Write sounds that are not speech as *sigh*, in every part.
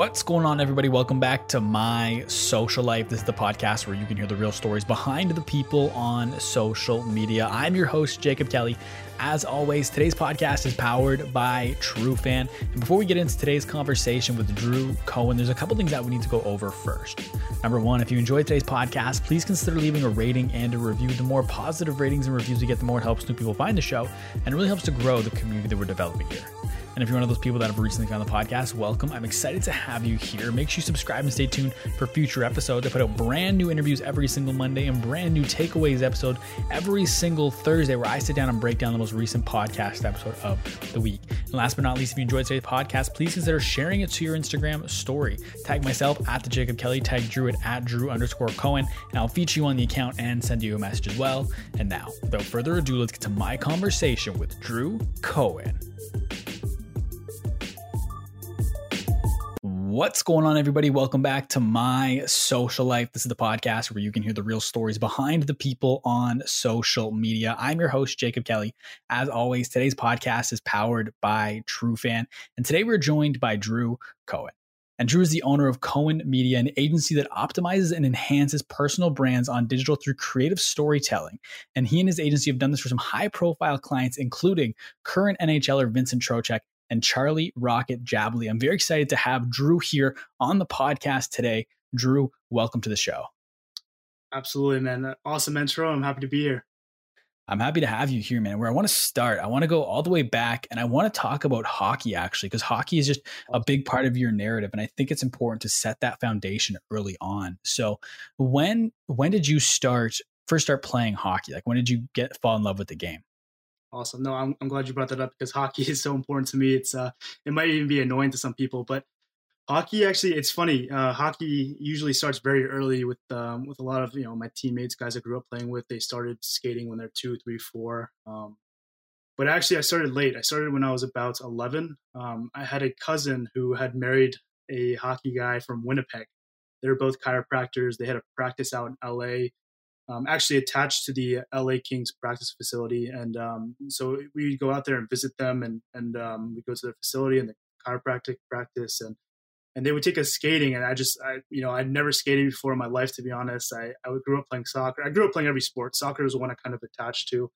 What's going on, everybody? Welcome back to My Social Life. This is the podcast where you can hear the real stories behind the people on social media. I'm your host, Jacob Kelly. As always, today's podcast is powered by TrueFan. And before we get into today's conversation with Drew Cohen, there's a couple things that we need to go over first. Number one, if you enjoyed today's podcast, please consider leaving a rating and a review. The more positive ratings and reviews we get, the more it helps new people find the show and really helps to grow the community that we're developing here. And if you're one of those people that have recently found the podcast, welcome. I'm excited to have you here. Make sure you subscribe and stay tuned for future episodes. I put out brand new interviews every single Monday and brand new takeaways episode every single Thursday where I sit down and break down the most recent podcast episode of the week. And last but not least, if you enjoyed today's podcast, please consider sharing it to your Instagram story. Tag myself at the Jacob Kelly, tag Drew it at Drew underscore Cohen, and I'll feature you on the account and send you a message as well. And now, without further ado, let's get to my conversation with Drew Cohen. What's going on, everybody? Welcome back to My Social Life. This is the podcast where you can hear the real stories behind the people on social media. I'm your host, Jacob Kelly. As always, today's podcast is powered by TrueFan. And today we're joined by Drew Cohen. And Drew is the owner of Cohen Media, an agency that optimizes and enhances personal brands on digital through creative storytelling. And he and his agency have done this for some high profile clients, including current NHLer Vincent Trocheck and Charlie Rocket Jabaley. I'm very excited to have Drew here on the podcast today. Drew, welcome to the show. Absolutely, man. Uh, awesome intro. I'm happy to be here. I'm happy to have you here, man. Where I want to start, I want to go all the way back and I want to talk about hockey actually, because hockey is just a big part of your narrative. And I think it's important to set that foundation early on. So when when did you start first start playing hockey? Like when did you get fall in love with the game? Awesome. No, I'm, I'm glad you brought that up because *laughs* hockey is so important to me. It's uh, it might even be annoying to some people, but hockey actually, it's funny. Uh, hockey usually starts very early with um, with a lot of you know my teammates, guys I grew up playing with. They started skating when they're two, three, four. Um, but actually, I started late. I started when I was about 11. Um, I had a cousin who had married a hockey guy from Winnipeg. They were both chiropractors. They had a practice out in LA um, actually attached to the LA Kings practice facility, and um, so we go out there and visit them, and and um, we go to their facility and the chiropractic practice, and and they would take us skating, and I just I you know I'd never skated before in my life to be honest. I I grew up playing soccer. I grew up playing every sport. Soccer was the one I kind of attached to,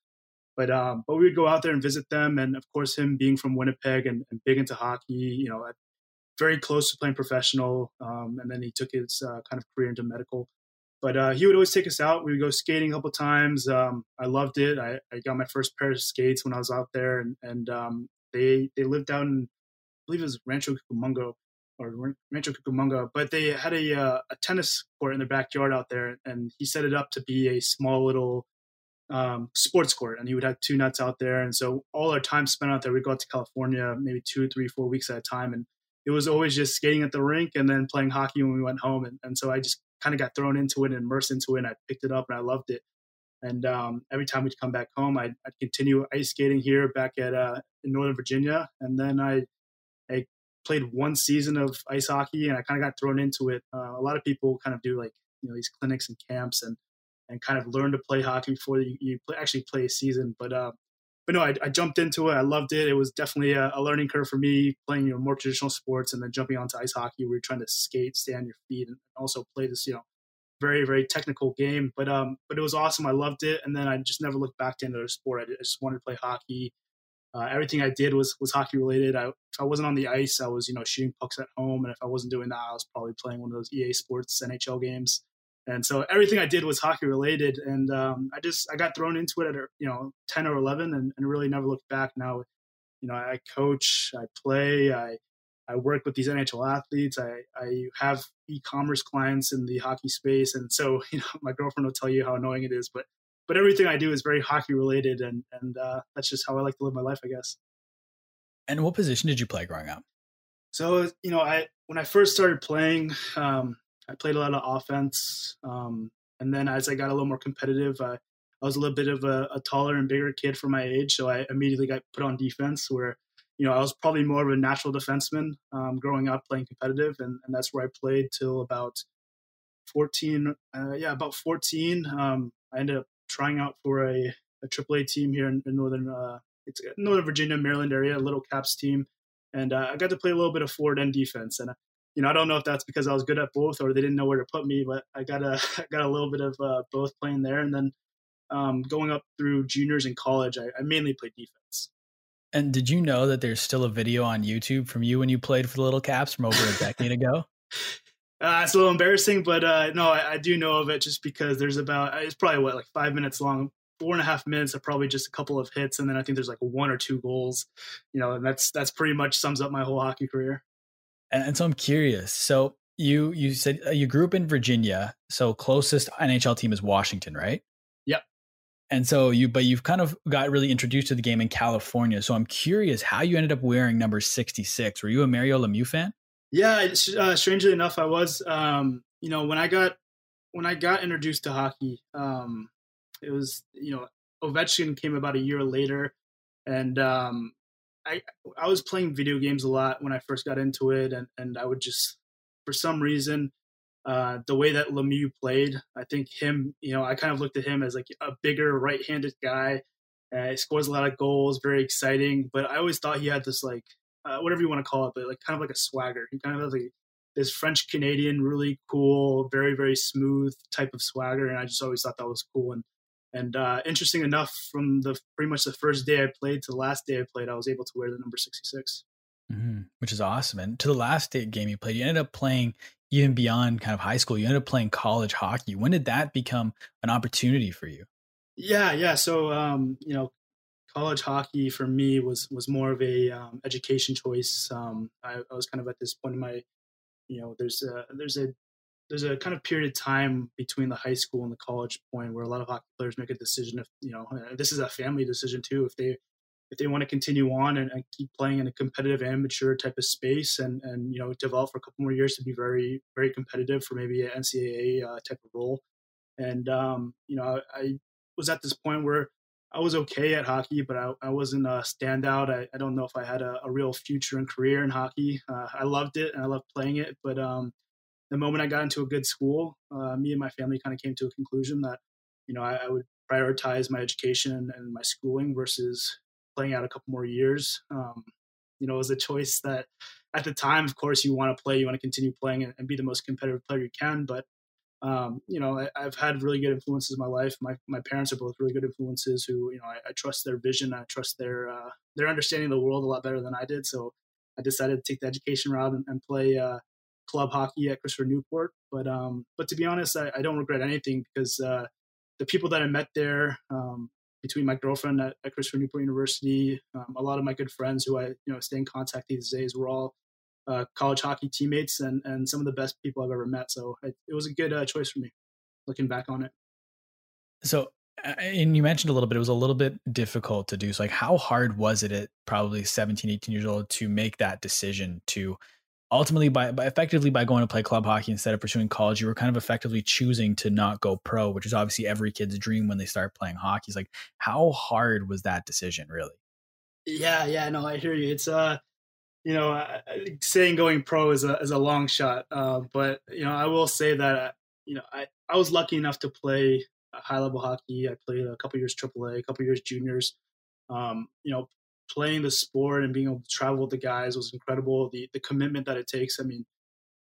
but um but we would go out there and visit them, and of course him being from Winnipeg and, and big into hockey, you know. very close to playing professional, um, and then he took his uh, kind of career into medical but uh, he would always take us out. We would go skating a couple times. Um, I loved it. I, I, got my first pair of skates when I was out there, and, and um, they they lived down in, I believe it was Rancho Cucamonga or Rancho Cucamonga, but they had a uh, a tennis court in their backyard out there, and he set it up to be a small little um, sports court, and he would have two nuts out there. And so all our time spent out there, we'd go out to California maybe two, three, four weeks at a time, and it was always just skating at the rink and then playing hockey when we went home. And, and so I just kind of got thrown into it and immersed into it. And I picked it up and I loved it. And um, every time we'd come back home, I'd, I'd, continue ice skating here back at uh, in Northern Virginia. And then I, I played one season of ice hockey and I kind of got thrown into it. Uh, a lot of people kind of do like, you know, these clinics and camps and, and kind of learn to play hockey before you, you play, actually play a season. But uh, but no, I, I, jumped into it. I loved it. It was definitely a, a, learning curve for me playing, you know, more traditional sports and then jumping onto ice hockey where you're trying to skate, stay on your feet and also play this, you know, very, very technical game. But, um, but it was awesome. I loved it. And then I just never looked back to another sport. I, just wanted to play hockey. Uh, everything I did was, was hockey related. I, if I wasn't on the ice, I was, you know, shooting pucks at home. And if I wasn't doing that, I was probably playing one of those EA sports NHL games and so everything I did was hockey related, and um, I just I got thrown into it at you know ten or eleven, and, and really never looked back. Now, you know, I coach, I play, I I work with these NHL athletes. I I have e-commerce clients in the hockey space, and so *laughs* you know my girlfriend will tell you how annoying it is, but but everything I do is very hockey related, and and uh, that's just how I like to live my life, I guess. And what position did you play growing up? So you know, I when I first started playing. Um, I played a lot of offense. Um, and then as I got a little more competitive, I, I was a little bit of a, a, taller and bigger kid for my age. So I immediately got put on defense where, you know, I was probably more of a natural defenseman um, growing up playing competitive. And, and that's where I played till about 14. Uh, yeah, about 14. Um, I ended up trying out for a, a AAA team here in, in Northern, uh, it's Northern Virginia, Maryland area, a little caps team. And uh, I got to play a little bit of forward and defense. And you know, I don't know if that's because I was good at both or they didn't know where to put me, but I got a *laughs* I got a little bit of uh, both playing there, and then um, going up through juniors in college, I, I mainly played defense. And did you know that there's still a video on YouTube from you when you played for the Little Caps from over a decade ago? *laughs* Uh, it's a little embarrassing, but uh, no, I, I, do know of it just because there's about it's probably what like five minutes long, four and a half minutes of probably just a couple of hits, and then I think there's like one or two goals, you know, and that's that's pretty much sums up my whole hockey career. And, and so I'm curious. So you you said uh, you grew up in Virginia, so closest NHL team is Washington, right? Yep. And so you, but you've kind of got really introduced to the game in California. So I'm curious how you ended up wearing number 66. Were you a Mario Lemieux fan? Yeah, uh, strangely enough, I was. Um, you know, when I got when I got introduced to hockey, um, it was you know Ovechkin came about a year later, and um, I I was playing video games a lot when I first got into it, and and I would just for some reason uh, the way that Lemieux played, I think him, you know, I kind of looked at him as like a bigger right-handed guy. Uh, he scores a lot of goals, very exciting. But I always thought he had this like uh, whatever you want to call it, but like kind of like a swagger. He kind of has like this French Canadian, really cool, very very smooth type of swagger, and I just always thought that was cool. And and uh, interesting enough, from the pretty much the first day I played to the last day I played, I was able to wear the number sixty six. Mm-hmm, which is awesome. And to the last day game you played, you ended up playing even beyond kind of high school. You ended up playing college hockey. When did that become an opportunity for you? Yeah, yeah. So um, you know, college hockey for me was was more of a um, education choice. Um, I, I, was kind of at this point in my, you know, there's a there's a there's a kind of period of time between the high school and the college point where a lot of hockey players make a decision if you know this is a family decision too if they if they want to continue on and, and, keep playing in a competitive amateur type of space and and you know develop for a couple more years to be very very competitive for maybe an NCAA uh, type of role and um, you know I, I was at this point where I was okay at hockey, but I, I wasn't a standout. I, I don't know if I had a, a real future and career in hockey. Uh, I loved it and I loved playing it, but um, the moment I got into a good school, uh, me and my family kind of came to a conclusion that you know I, I would prioritize my education and my schooling versus playing out a couple more years. Um, you know, it was a choice that at the time, of course, you want to play, you want to continue playing and, and be the most competitive player you can, but um, you know, I, have had really good influences in my life. My my parents are both really good influences who, you know, I, I trust their vision. I trust their uh, their understanding of the world a lot better than I did. So I decided to take the education route and, and play uh, club hockey at Christopher Newport. But um, but to be honest, I, I don't regret anything because uh, the people that I met there, um, between my girlfriend at, at Christopher Newport University, um, a lot of my good friends who I you know stay in contact these days, were all uh, college hockey teammates and, and some of the best people I've ever met. So it, it was a good uh, choice for me looking back on it. So, and you mentioned a little bit, it was a little bit difficult to do. So like how hard was it at probably 17, 18 years old to make that decision to ultimately by, by effectively by going to play club hockey instead of pursuing college, you were kind of effectively choosing to not go pro, which is obviously every kid's dream when they start playing hockey. It's like, how hard was that decision really? Yeah, yeah, no, I hear you. It's uh you know, saying going pro is a is a long shot. Uh, but you know, I will say that uh, you know, I I was lucky enough to play high level hockey. I played a couple years AAA, a couple years juniors. Um, you know, playing the sport and being able to travel with the guys was incredible. The the commitment that it takes. I mean,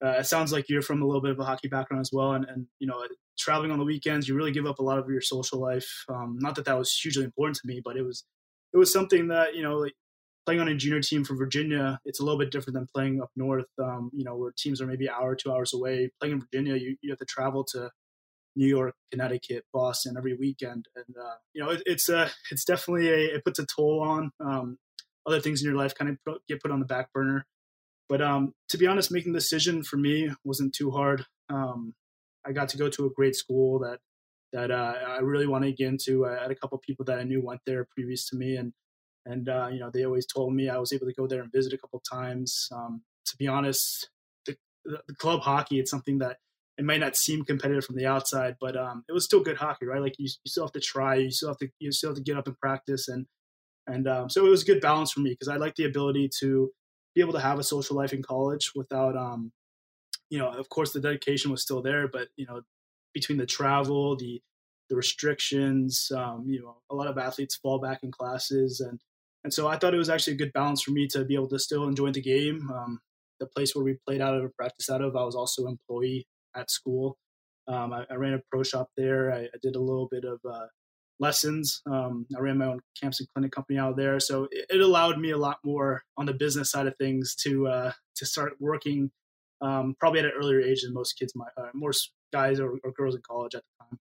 uh, it sounds like you're from a little bit of a hockey background as well, and and you know, traveling on the weekends, you really give up a lot of your social life. Um, not that that was hugely important to me, but it was it was something that you know like playing on a junior team for Virginia, it's a little bit different than playing up north, um, you know, where teams are maybe an hour, two hours away. Playing in Virginia, you, you have to travel to New York, Connecticut, Boston every weekend, and uh, you know, it, it's a, uh, it's definitely a, it puts a toll on um, other things in your life, kind of get put on the back burner. But um, to be honest, making the decision for me wasn't too hard. Um, I got to go to a great school that that uh, I really wanted to get into. I had a couple people that I knew went there previous to me, and and uh, you know they always told me I was able to go there and visit a couple times. Um, to be honest, the, the, club hockey it's something that it might not seem competitive from the outside, but um, it was still good hockey, right? Like you, you still have to try, you still have to you still have to get up and practice, and and um, so it was a good balance for me because I like the ability to be able to have a social life in college without um, you know, of course the dedication was still there, but you know, between the travel, the the restrictions, um, you know, a lot of athletes fall back in classes and and so I thought it was actually a good balance for me to be able to still enjoy the game. Um, the place where we played out of practice out of, I was also employee at school. Um, I, I, ran a pro shop there. I, I did a little bit of uh, lessons. Um, I ran my own camps and clinic company out there, so it, it, allowed me a lot more on the business side of things to uh, to start working um, probably at an earlier age than most kids might, uh, most guys or, or, girls in college at the time.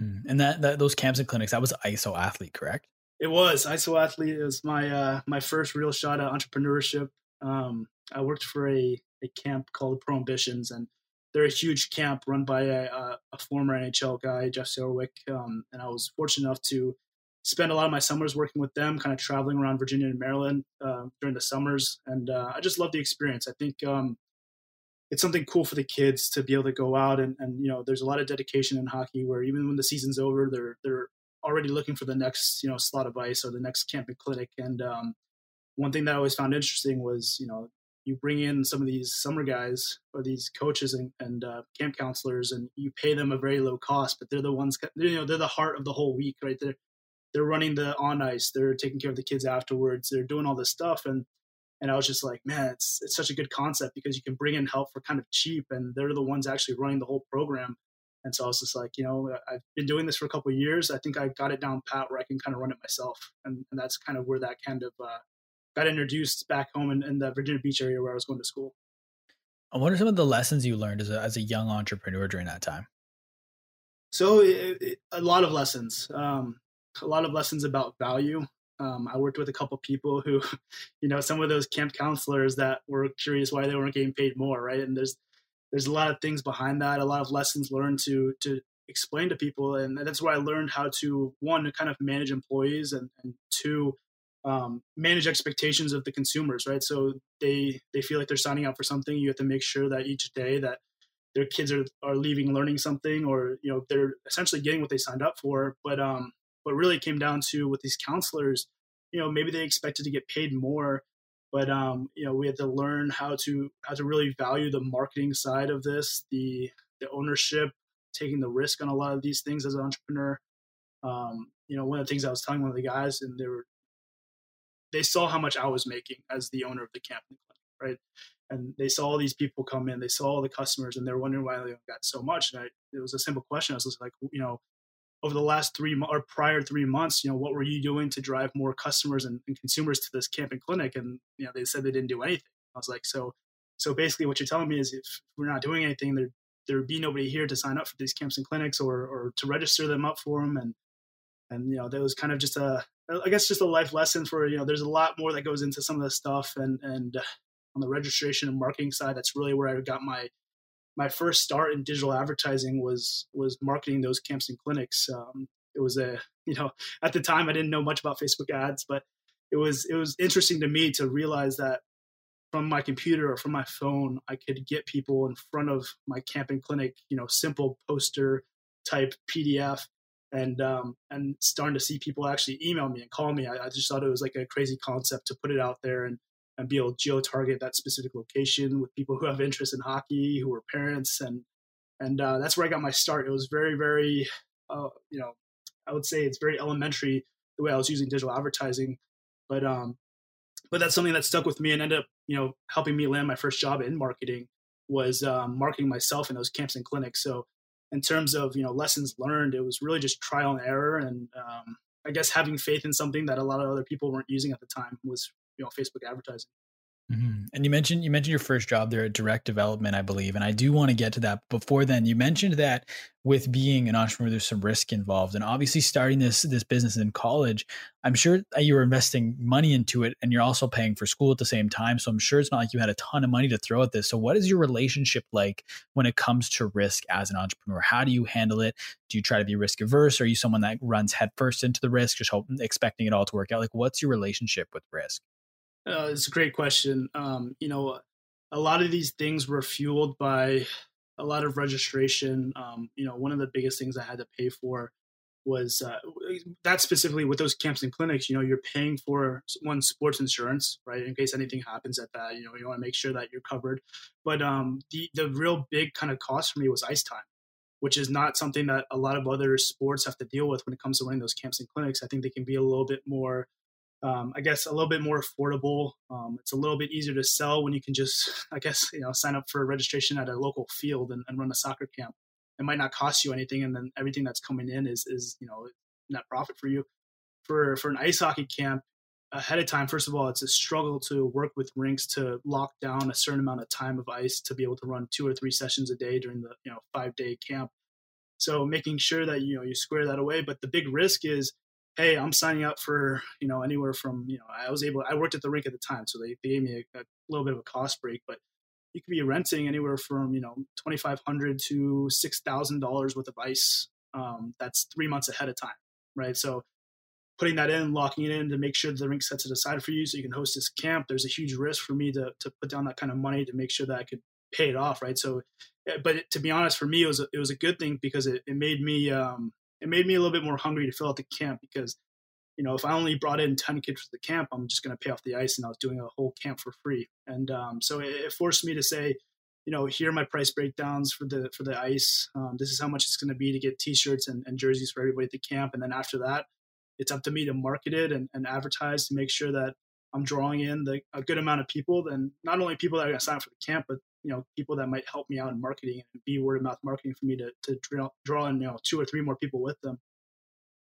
Hmm. And that, that those camps and clinics, that was ISO athlete, correct? It was ISO athlete. It was my uh, my first real shot at entrepreneurship. Um, I worked for a, a camp called Pro Ambitions, and they're a huge camp run by a, a former NHL guy, Jeff Serowik. Um, and I was fortunate enough to spend a lot of my summers working with them, kind of traveling around Virginia and Maryland uh, during the summers. And uh, I just love the experience. I think um, it's something cool for the kids to be able to go out and, and you know, there's a lot of dedication in hockey where even when the season's over, they're they're already looking for the next you know slot of ice or the next camping clinic. And um, one thing that I always found interesting was you know you bring in some of these summer guys or these coaches and, and uh, camp counselors and you pay them a very low cost but they're the ones you know they're the heart of the whole week right? They're they're running the on ice they're taking care of the kids afterwards they're doing all this stuff. And and i was just like man it's it's such a good concept because you can bring in help for kind of cheap and they're the ones actually running the whole program. And so i was just like you know i've been doing this for a couple years. I think i got it down pat where i can kind of run it myself. And, and that's kind of where that kind of uh, got introduced back home in, in the Virginia Beach area where I was going to school. What are some of the lessons you learned as a, as a young entrepreneur during that time? So it, it, a lot of lessons, um, a lot of lessons about value. Um, I worked with a couple people who, *laughs* you know, some of those camp counselors that were curious why they weren't getting paid more, right? And there's there's a lot of things behind that, a lot of lessons learned to to explain to people, and that's where I learned how to one kind of manage employees, and, and two um, manage expectations of the consumers, right? So they they feel like they're signing up for something. You have to make sure that each day that their kids are, are leaving learning something, or you know they're essentially getting what they signed up for. But um, what really came down to with these counselors, you know, maybe they expected to get paid more, but um, you know we had to learn how to how to really value the marketing side of this, the the ownership, taking the risk on a lot of these things as an entrepreneur. Um, you know, one of the things I was telling one of the guys, and they were they saw how much I was making as the owner of the clinic, right? And they saw all these people come in, they saw all the customers, and they're wondering why they got so much. And I, it was a simple question. I was like, you know, over the last three or prior three months, you know, what were you doing to drive more customers and, and consumers to this camping clinic? And you know, they said they didn't do anything. I was like, so, so basically, what you're telling me is, if we're not doing anything, there there would be nobody here to sign up for these camps and clinics or or to register them up for them. And and you know, that was kind of just a I guess just a life lesson for you know there's a lot more that goes into some of this stuff and and uh, on the registration and marketing side that's really where I got my my first start in digital advertising was was marketing those camps and clinics. Um, it was a you know *laughs* at the time I didn't know much about Facebook ads, but it was it was interesting to me to realize that from my computer or from my phone I could get people in front of my camping clinic. You know, simple poster type PDF and um, and starting to see people actually email me and call me. I, I, just thought it was like a crazy concept to put it out there and and be able to geo target that specific location with people who have interest in hockey, who are parents, and and uh, that's where I got my start. It was very very uh, you know I would say it's very elementary the way I was using digital advertising, but um but that's something that stuck with me and ended up you know helping me land my first job in marketing was um, marketing myself in those camps and clinics. So in terms of you know lessons learned, it was really just trial and error, and um, I guess having faith in something that a lot of other people weren't using at the time was you know Facebook advertising. Mm-hmm. And you mentioned you mentioned your first job there at Direct Development, I believe, and I do want to get to that. Before then, you mentioned that with being an entrepreneur, there's some risk involved, and obviously starting this this business in college, I'm sure you were investing money into it, and you're also paying for school at the same time. So I'm sure it's not like you had a ton of money to throw at this. So what is your relationship like when it comes to risk as an entrepreneur? How do you handle it? Do you try to be risk averse? Are you someone that runs headfirst into the risk, just hoping, expecting it all to work out? Like, what's your relationship with risk? Uh, it's a great question. Um, you know, a lot of these things were fueled by a lot of registration. Um, you know, one of the biggest things I had to pay for was uh, that specifically with those camps and clinics. You know, you're paying for one sports insurance, right, in case anything happens at that. You know, you want to make sure that you're covered. But um, the the real big kind of cost for me was ice time which is not something that a lot of other sports have to deal with when it comes to running those camps and clinics. I think they can be a little bit more um, I guess a little bit more affordable. Um, it's a little bit easier to sell when you can just, *laughs* I guess, you know, sign up for a registration at a local field and, and run a soccer camp. It might not cost you anything, and then everything that's coming in is is you know net profit for you. For for an ice hockey camp, ahead of time, first of all, it's a struggle to work with rinks to lock down a certain amount of time of ice to be able to run two or three sessions a day during the you know five day camp. So making sure that you know you square that away. But the big risk is, hey, I'm signing up for you know anywhere from you know I was able I worked at the rink at the time, so they, they gave me a, a little bit of a cost break, but you could be renting anywhere from you know twenty five hundred to six thousand dollars worth of ice. Um, that's three months ahead of time, right? So putting that in, locking it in to make sure the rink sets it aside for you so you can host this camp. There's a huge risk for me to to put down that kind of money to make sure that I could pay it off, right? So, eh, but to be honest, for me, it was a, it was a good thing because it, it made me um, it made me a little bit more hungry to fill out the camp because you know if I only brought in ten kids for the camp, I'm just going to pay off the ice, and I was doing a whole camp for free, and um, so it, it, forced me to say. You know, here are my price breakdowns for the for the ice. Um, this is how much it's going to be to get T-shirts and, and jerseys for everybody at the camp, and then after that, it's up to me to market it and, and advertise to make sure that I'm drawing in the, a good amount of people, and not only people that are going to sign up for the camp, but you know people that might help me out in marketing and be word of mouth marketing for me to to draw, draw in you know two or three more people with them.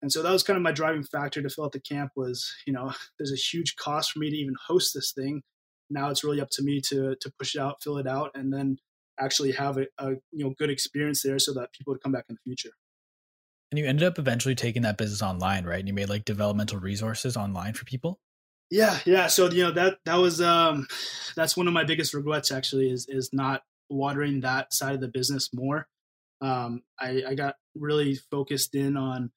And so that was kind of my driving factor to fill out the camp was you know *sighs* there's a huge cost for me to even host this thing. Now it's really up to me to to push it out, fill it out, and then actually have a, a you know good experience there so that people would come back in the future. And you ended up eventually taking that business online, right? And you made like developmental resources online for people. Yeah, yeah. So you know that that was um that's one of my biggest regrets actually is is not watering that side of the business more. Um, I, I got really focused in on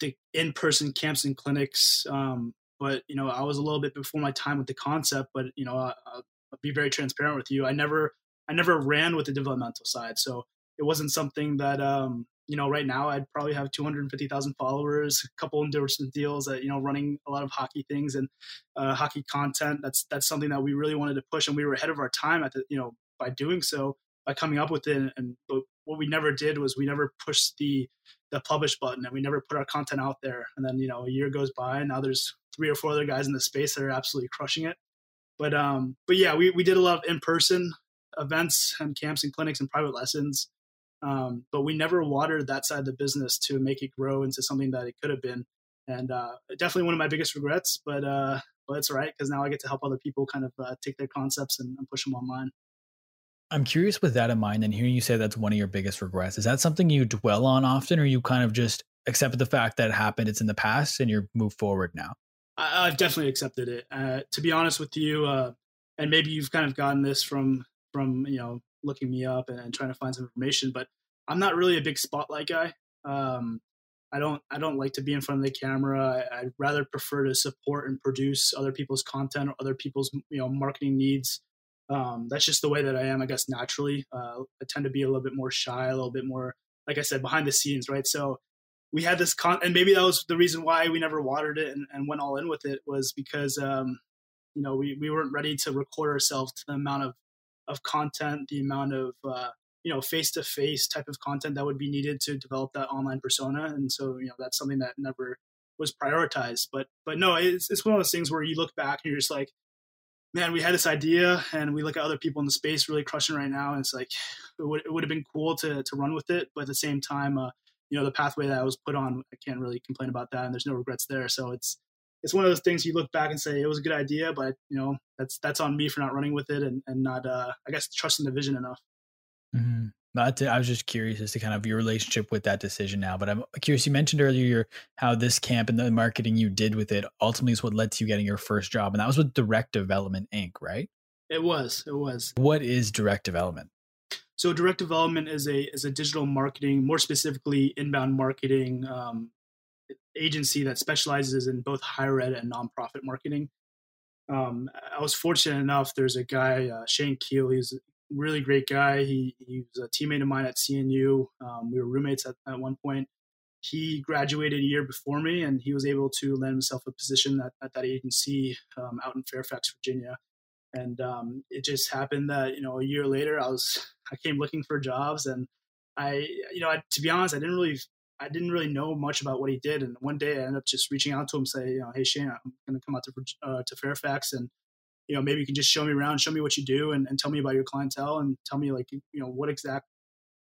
the in-person camps and clinics. Um, but you know, I was a little bit before my time with the concept. But you know, I, I'll be very transparent with you. I never I never ran with the developmental side, so it wasn't something that um, you know, right now I'd probably have 250,000 followers, a couple endorsement deals that, you know, running a lot of hockey things and uh, hockey content. That's, that's something that we really wanted to push. And we were ahead of our time at the, you know, by doing so, by coming up with it. And but what we never did was we never pushed the, the publish button and we never put our content out there. And then, you know, a year goes by and now there's three or four other guys in the space that are absolutely crushing it. But, um, but yeah, we, we did a lot of in-person events and camps and clinics and private lessons um, but we never watered that side of the business to make it grow into something that it could have been. And uh, definitely one of my biggest regrets, but uh, but it's all right because now I get to help other people kind of uh, take their concepts and, and push them online. I'm curious with that in mind and hearing you say that's one of your biggest regrets. Is that something you dwell on often, or you kind of just accept the fact that it happened, it's in the past, and you're moved forward now? I, have definitely accepted it. Uh, to be honest with you, uh, and maybe you've kind of gotten this from from you know looking me up and, and, trying to find some information. But I'm not really a big spotlight guy. Um, I don't I don't like to be in front of the camera. I, would rather prefer to support and produce other people's content or other people's you know marketing needs. Um, that's just the way that I am, I guess, naturally. Uh, I tend to be a little bit more shy, a little bit more, like I said, behind the scenes, right? So we had this con, and maybe that was the reason why we never watered it and, and went all in with it was because, um, you know, we, we weren't ready to record ourselves to the amount of of content, the amount of uh, you know face to face type of content that would be needed to develop that online persona. And so you know that's something that never was prioritized. But but no, it's it's one of those things where you look back and you're just like, man, we had this idea, and we look at other people in the space really crushing right now, and it's like it would it would have been cool to to run with it, but at the same time. Uh, you know the pathway that I was put on, I can't really complain about that, and there's no regrets there. So it's it's one of those things you look back and say it was a good idea, but you know that's that's on me for not running with it and and not uh, I guess trusting the vision enough. Mm-hmm. I was just curious as to kind of your relationship with that decision now. But I'm curious. You mentioned earlier your, how this camp and the marketing you did with it ultimately is what led to you getting your first job, and that was with Direct Development Inc. Right? It was. It was. What is Direct Development? So direct development is a is a digital marketing, more specifically inbound marketing um, agency that specializes in both higher ed and nonprofit marketing. Um, I was fortunate enough. There's a guy, uh, Shane Keel. He's a really great guy. He, he was a teammate of mine at CNU. Um, we were roommates at, at one point. He graduated a year before me, and he was able to land himself a position at, at that agency um, out in Fairfax, Virginia. And um, it just happened that you know a year later, I was *laughs* I came looking for jobs, and I you know I, to be honest, I didn't really I didn't really know much about what he did. And one day I ended up just reaching out to him, say, you know, hey Shane, I'm going to come out to uh, to Fairfax, and you know, maybe you can just show me around, show me what you do, and, and tell me about your clientele, and tell me like, you know, what exact,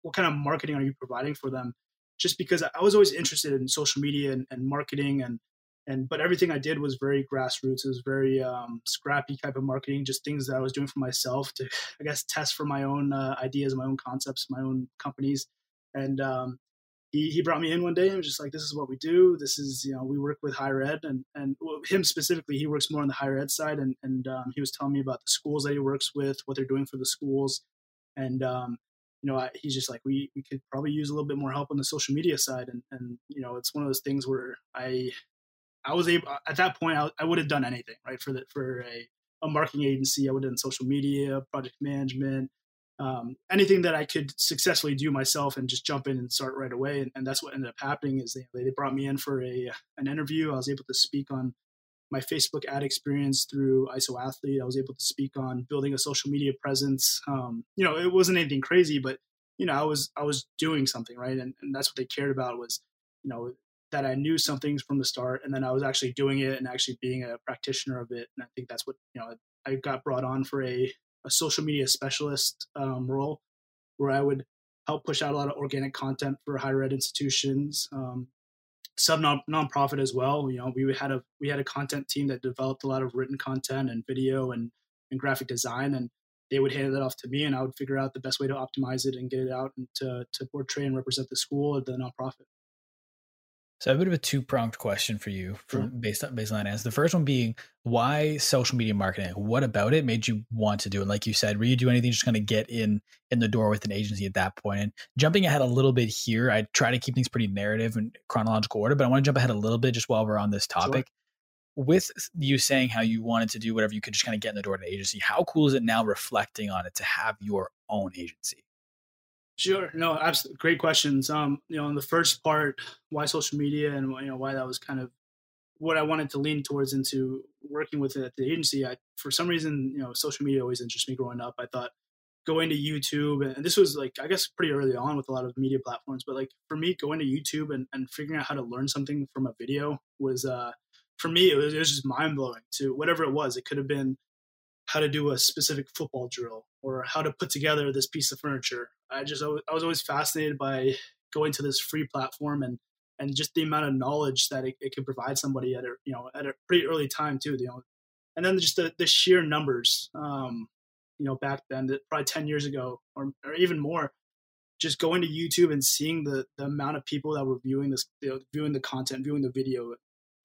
what kind of marketing are you providing for them? Just because I was always interested in social media and, and marketing and and but everything I did was very grassroots. It was very um, scrappy type of marketing, just things that I was doing for myself to, *laughs* I guess, test for my own uh, ideas, my own concepts, my own companies. And um, he, he brought me in one day and was just like, "This is what we do. This is you know we work with higher ed and and him specifically, he works more on the higher ed side. And and um, he was telling me about the schools that he works with, what they're doing for the schools, and um, you know, I, he's just like, we, we could probably use a little bit more help on the social media side. And, and, you know, it's one of those things where I, I was able at that point. I, I would have done anything, right? For the for a, a marketing agency, I would have done social media, project management, um, anything that I could successfully do myself and just jump in and start right away. And, and that's what ended up happening is they, they brought me in for a an interview. I was able to speak on my Facebook ad experience through ISO Athlete. I was able to speak on building a social media presence. Um, you know, it wasn't anything crazy, but you know, I was I was doing something right, and, and that's what they cared about was you know that I knew something from the start, and then I was actually doing it and actually being a practitioner of it. And I think that's what you know I got brought on for a, a social media specialist um, role, where I would help push out a lot of organic content for higher ed institutions, um, sub non nonprofit as well. You know, we had a we had a content team that developed a lot of written content and video and and graphic design, and they would hand that off to me, and I would figure out the best way to optimize it and get it out and to to portray and represent the school or the nonprofit. So a bit of a two pronged question for you from mm-hmm. based on based on that answer. The first one being why social media marketing? What about it made you want to do it? Like you said, were you do anything just kind of get in in the door with an agency at that point? And jumping ahead a little bit here, I try to keep things pretty narrative and chronological order, but I want to jump ahead a little bit just while we're on this topic. Sure. With you saying how you wanted to do whatever you could just kind of get in the door to an agency, how cool is it now reflecting on it to have your own agency? Sure. No, absolutely. Great questions. Um, you know, in the first part, why social media and you know why that was kind of what I wanted to lean towards into working with it at the agency. I, for some reason, you know, social media always interested me growing up. I thought going to YouTube, and this was like, I guess pretty early on with a lot of media platforms, but like for me, going to YouTube and, and figuring out how to learn something from a video was, uh, for me, it was, it was just mind blowing to whatever it was. It could have been how to do a specific football drill or how to put together this piece of furniture I just I was always fascinated by going to this free platform and and just the amount of knowledge that it, it could provide somebody at a you know at a pretty early time too. You know, and then just the, the sheer numbers. Um, you know, back then, probably ten years ago or, or even more, just going to YouTube and seeing the the amount of people that were viewing this, you know, viewing the content, viewing the video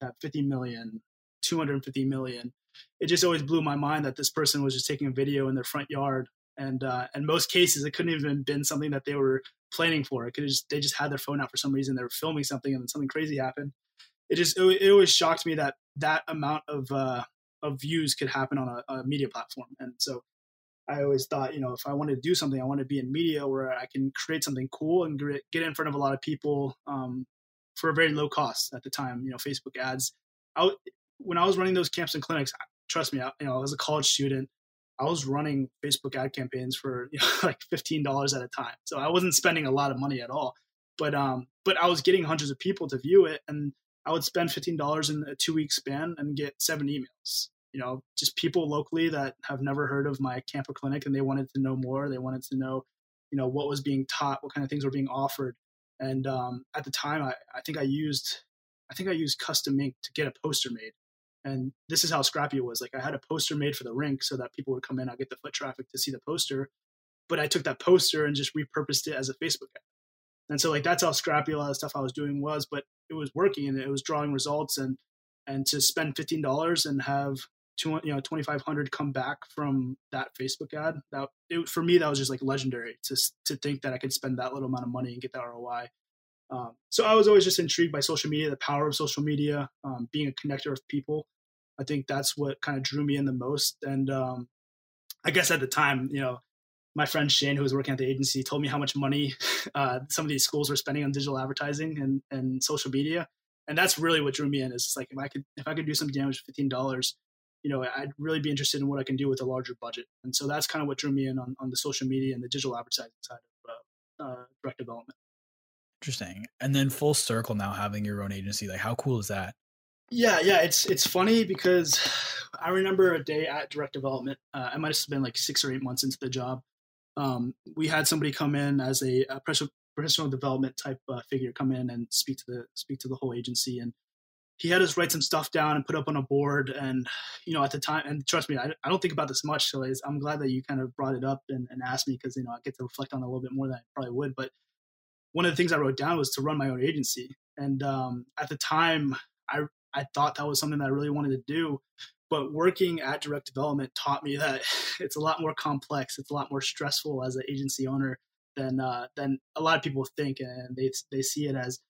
at 50 million, 250 million. It just always blew my mind that this person was just taking a video in their front yard. And uh, in most cases it couldn't even been something that they were planning for. It could just they just had their phone out for some reason they were filming something and then something crazy happened. It just it, it always shocked me that that amount of uh, of views could happen on a, a, media platform. And so i always thought you know if i wanted to do something i want to be in media where i can create something cool and get in front of a lot of people um, for a very low cost at the time. You know facebook ads I, when i was running those camps and clinics trust me I, you know as a college student I was running Facebook ad campaigns for *laughs* you know, like fifteen dollars at a time, so I wasn't spending a lot of money at all. But um, but I was getting hundreds of people to view it, and I would spend fifteen dollars in a two week span and get seven emails. You know, just people locally that have never heard of my camp or clinic, and they wanted to know more. They wanted to know, you know, what was being taught, what kind of things were being offered. And um, at the time, I, I think I used, I think I used custom ink to get a poster made and this is how scrappy it was. Like I had a poster made for the rink so that people would come in, I'd get the foot traffic to see the poster. But I took that poster and just repurposed it as a Facebook ad. And so like that's how scrappy a lot of stuff I was doing was, but it was working and it was drawing results and and to spend fifteen dollars and have two you know twenty five hundred come back from that Facebook ad that it for me that was just like legendary to to think that I could spend that little amount of money and get that ROI. Um, so I was always just intrigued by social media, the power of social media, um, being a connector of people, I think that's what kind of drew me in the most. And um, I guess at the time, you know, my friend Shane, who was working at the agency, told me how much money *laughs* uh, some of these schools were spending on digital advertising and, and social media. And that's really what drew me in. Is like if I could if I could do some damage for fifteen dollars, you know, I'd really be interested in what I can do with a larger budget. And so that's kind of what drew me in on, on the social media and the digital advertising side of uh, uh, direct development. Interesting. And then full circle now having your own agency. Like how cool is that? Yeah, yeah, it's it's funny because *sighs* I remember a day at direct development. Uh, I might have been like six or eight months into the job. Um, we had somebody come in as a, a professional development type uh, figure come in and speak to the speak to the whole agency, and he had us write some stuff down and put up on a board. And you know, at the time, and trust me, I, I don't think about this much. So I'm glad that you kind of brought it up and, and asked me because you know I get to reflect on it a little bit more than I probably would. But one of the things I wrote down was to run my own agency, and um, at the time, I I thought that was something that I really wanted to do. But working at direct development taught me that *laughs* it's a lot more complex. It's a lot more stressful as an agency owner than uh, than a lot of people think, and they they see it as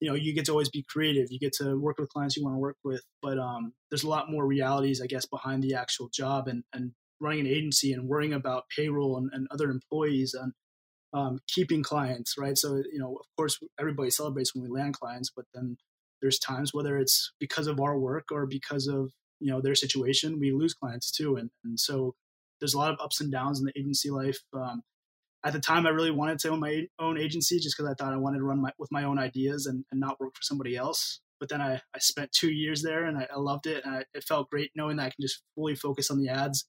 you know you get to always be creative you get to work with clients you want to work with but um, there's a lot more realities i guess behind the actual job and, and running an agency and worrying about payroll and, and other employees and um, keeping clients right so you know of course everybody celebrates when we land clients but then there's times whether it's because of our work or because of you know their situation we lose clients too and, and so there's a lot of ups and downs in the agency life um, at the time i really wanted to own my own agency just because i thought i wanted to run my, with my own ideas and, and not work for somebody else but then I, I spent two years there and I, I loved it and I, it felt great knowing that i can just fully focus on the ads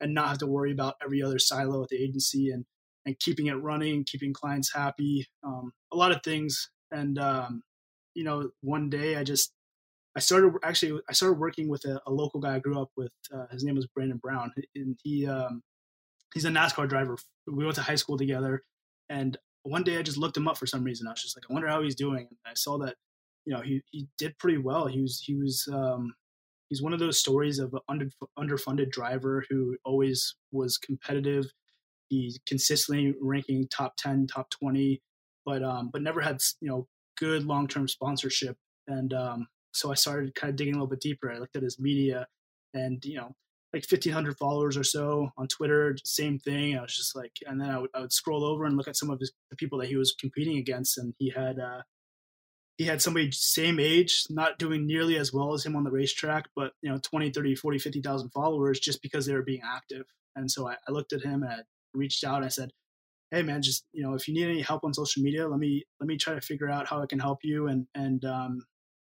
and not have to worry about every other silo at the agency and and keeping it running keeping clients happy um, a lot of things and um, you know, one day I just I started actually I started working with a, a local guy I grew up with. Uh, his name was Brandon Brown, and he um, he's a NASCAR driver. We went to high school together, and one day I just looked him up for some reason. I was just like, I wonder how he's doing. And I saw that, you know, he he did pretty well. He was he was um, he's one of those stories of an under, underfunded driver who always was competitive. He's consistently ranking top ten, top twenty, but um, but never had you know good long term sponsorship. And um, so I started kind of digging a little bit deeper. I looked at his media and, you know, like 1500 followers or so on Twitter, same thing. I was just like, and then I would, I would scroll over and look at some of his, the people that he was competing against. And he had, uh, he had somebody same age, not doing nearly as well as him on the racetrack, but you know, 20, 30, 40, 50,000 followers just because they were being active. And so I, I looked at him and I reached out and I said, hey man just you know if you need any help on social media let me let me try to figure out how i can help you. And and um,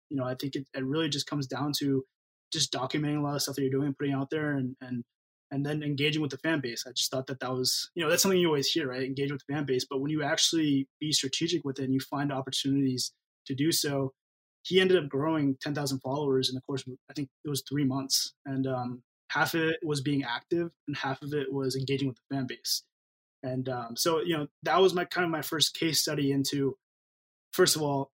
you know i think it, it really just comes down to just documenting a lot of stuff that you're doing and putting out there and and and then engaging with the fan base. I just thought that that was you know that's something you always hear right? Engage with the fan base. But when you actually be strategic with it and you find opportunities to do so he ended up growing 10,000 followers in the course of, i think it was three months. And um, half of it was being active and half of it was engaging with the fan base and um, so, you know, that was my kind of my first case study into, first of all,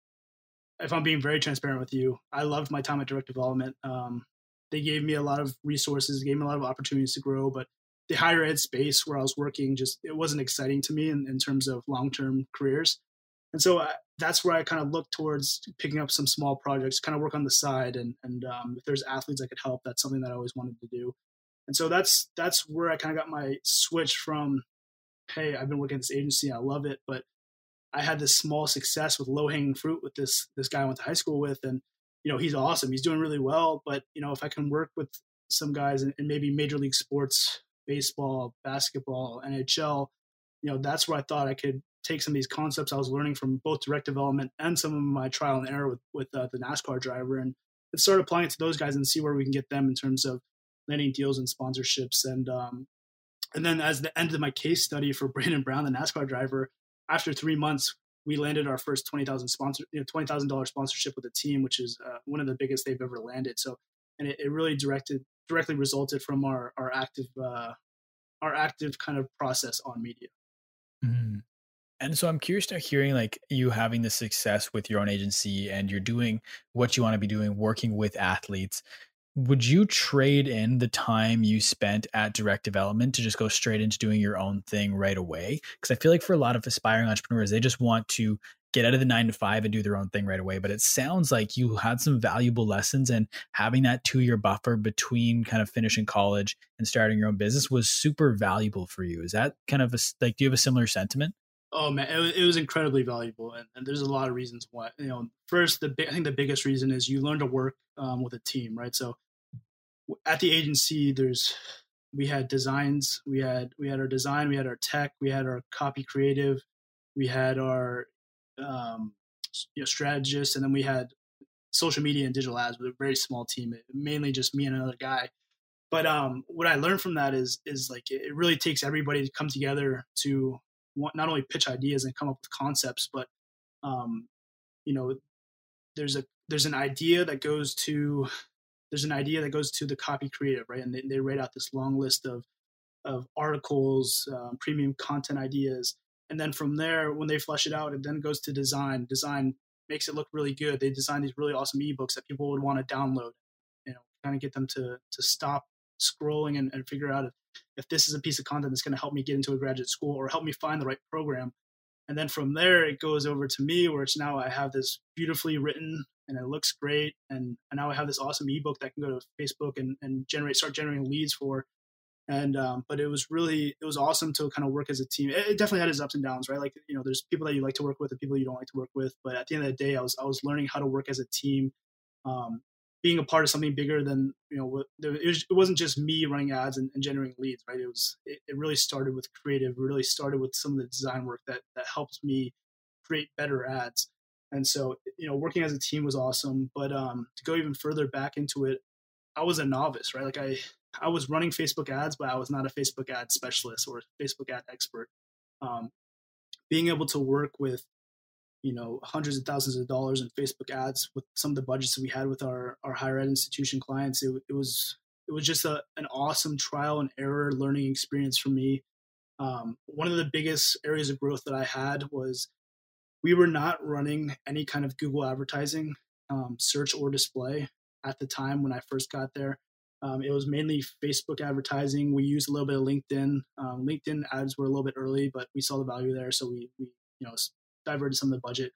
if I'm being very transparent with you, I loved my time at direct development. Um, they gave me a lot of resources, gave me a lot of opportunities to grow, but the higher ed space where I was working just it wasn't exciting to me in, in terms of long term careers. And so I, that's where I kind of look towards picking up some small projects, kind of work on the side, and and um, if there's athletes I could help, that's something that I always wanted to do. And so that's that's where I kind of got my switch from hey, I've been working at this agency, I love it, but I had this small success with low hanging fruit with this this guy I went to high school with, and you know he's awesome, he's doing really well. But you know if I can work with some guys in, in maybe major league sports, baseball, basketball, NHL, you know that's where I thought I could take some of these concepts I was learning from both direct development and some of my trial and error with with uh, the NASCAR driver, and start applying it to those guys and see where we can get them in terms of landing deals and sponsorships and um, and then as the end of my case study for *laughs* Brandon Brown, the NASCAR driver, after three months, we landed our first twenty thousand sponsor, you know, twenty thousand dollars sponsorship with a team, which is uh, one of the biggest they've ever landed. So, and it, it really directed directly resulted from our our active uh, our active kind of process on media. Mm-hmm. And so I'm curious to hearing like you having the success with your own agency and you're doing what you want to be doing, working with athletes would you trade in the time you spent at direct development to just go straight into doing your own thing right away? Because I feel like for a lot of aspiring entrepreneurs, they just want to get out of the nine to five and do their own thing right away. But it sounds like you had some valuable lessons and having that two year buffer between kind of finishing college and starting your own business was super valuable for you. Is that kind of a, like, do you have a similar sentiment? Oh man, it was, incredibly valuable, and, and, there's a lot of reasons why. You know, first, the I think the biggest reason is you learn to work um, with a team, right? So at the agency, there's we had designs, we had we had our design, we had our tech, we had our copy creative, we had our um, you know strategists, and then we had social media and digital ads with a very small team, mainly just me and another guy. But um, what I learned from that is is like it really takes everybody to come together to not only pitch ideas and come up with concepts, but um, you know, there's a there's an idea that goes to there's an idea that goes to the copy creative, right? And they, they write out this long list of of articles, um, premium content ideas, and then from there, when they flesh it out, it then goes to design. Design makes it look really good. They design these really awesome ebooks that people would want to download. You know, kind of get them to to stop scrolling and, and figure out if, if this is a piece of content that's going to help me get into a graduate school or help me find the right program. And then from there, it goes over to me where it's now I have this beautifully written and it looks great. And, and now I have this awesome ebook that can go to Facebook and, and generate, start generating leads for. And, um, but it was really, it was awesome to kind of work as a team. It, it definitely had its ups and downs, right? Like, you know, there's people that you like to work with and people you don't like to work with. But at the end of the day, I was, I was learning how to work as a team. Um, being a part of something bigger than you know it, was, wasn't just me running ads and, and generating leads right it was it, it, really started with creative really started with some of the design work that that helped me create better ads and so you know working as a team was awesome but um to go even further back into it i was a novice right like i i was running facebook ads but i was not a facebook ad specialist or facebook ad expert um being able to work with you know hundreds of thousands of dollars in Facebook ads with some of the budgets that we had with our our higher ed institution clients. It, it was it was just a, an awesome trial and error learning experience for me. Um, one of the biggest areas of growth that I had was we were not running any kind of Google advertising, um, search or display at the time when I first got there. Um, it was mainly Facebook advertising. We used a little bit of LinkedIn. Um, LinkedIn ads were a little bit early, but we saw the value there, so we, we you know diverted some of the budget.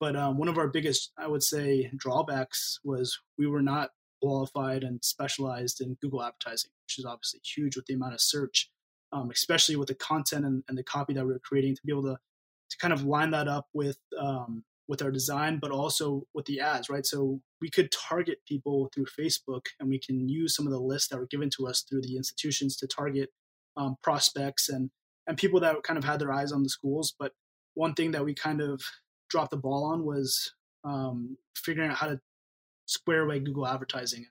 But um, one of our biggest, I would say, drawbacks was we were not qualified and specialized in Google advertising, which is obviously huge with the amount of search, um, especially with the content and, and, the copy that we were creating to be able to to kind of line that up with um, with our design, but also with the ads, right? So we could target people through Facebook, and we can use some of the lists that were given to us through the institutions to target um, prospects and and people that kind of had their eyes on the schools, but one thing that we kind of dropped the ball on was um, figuring out how to square away Google advertising.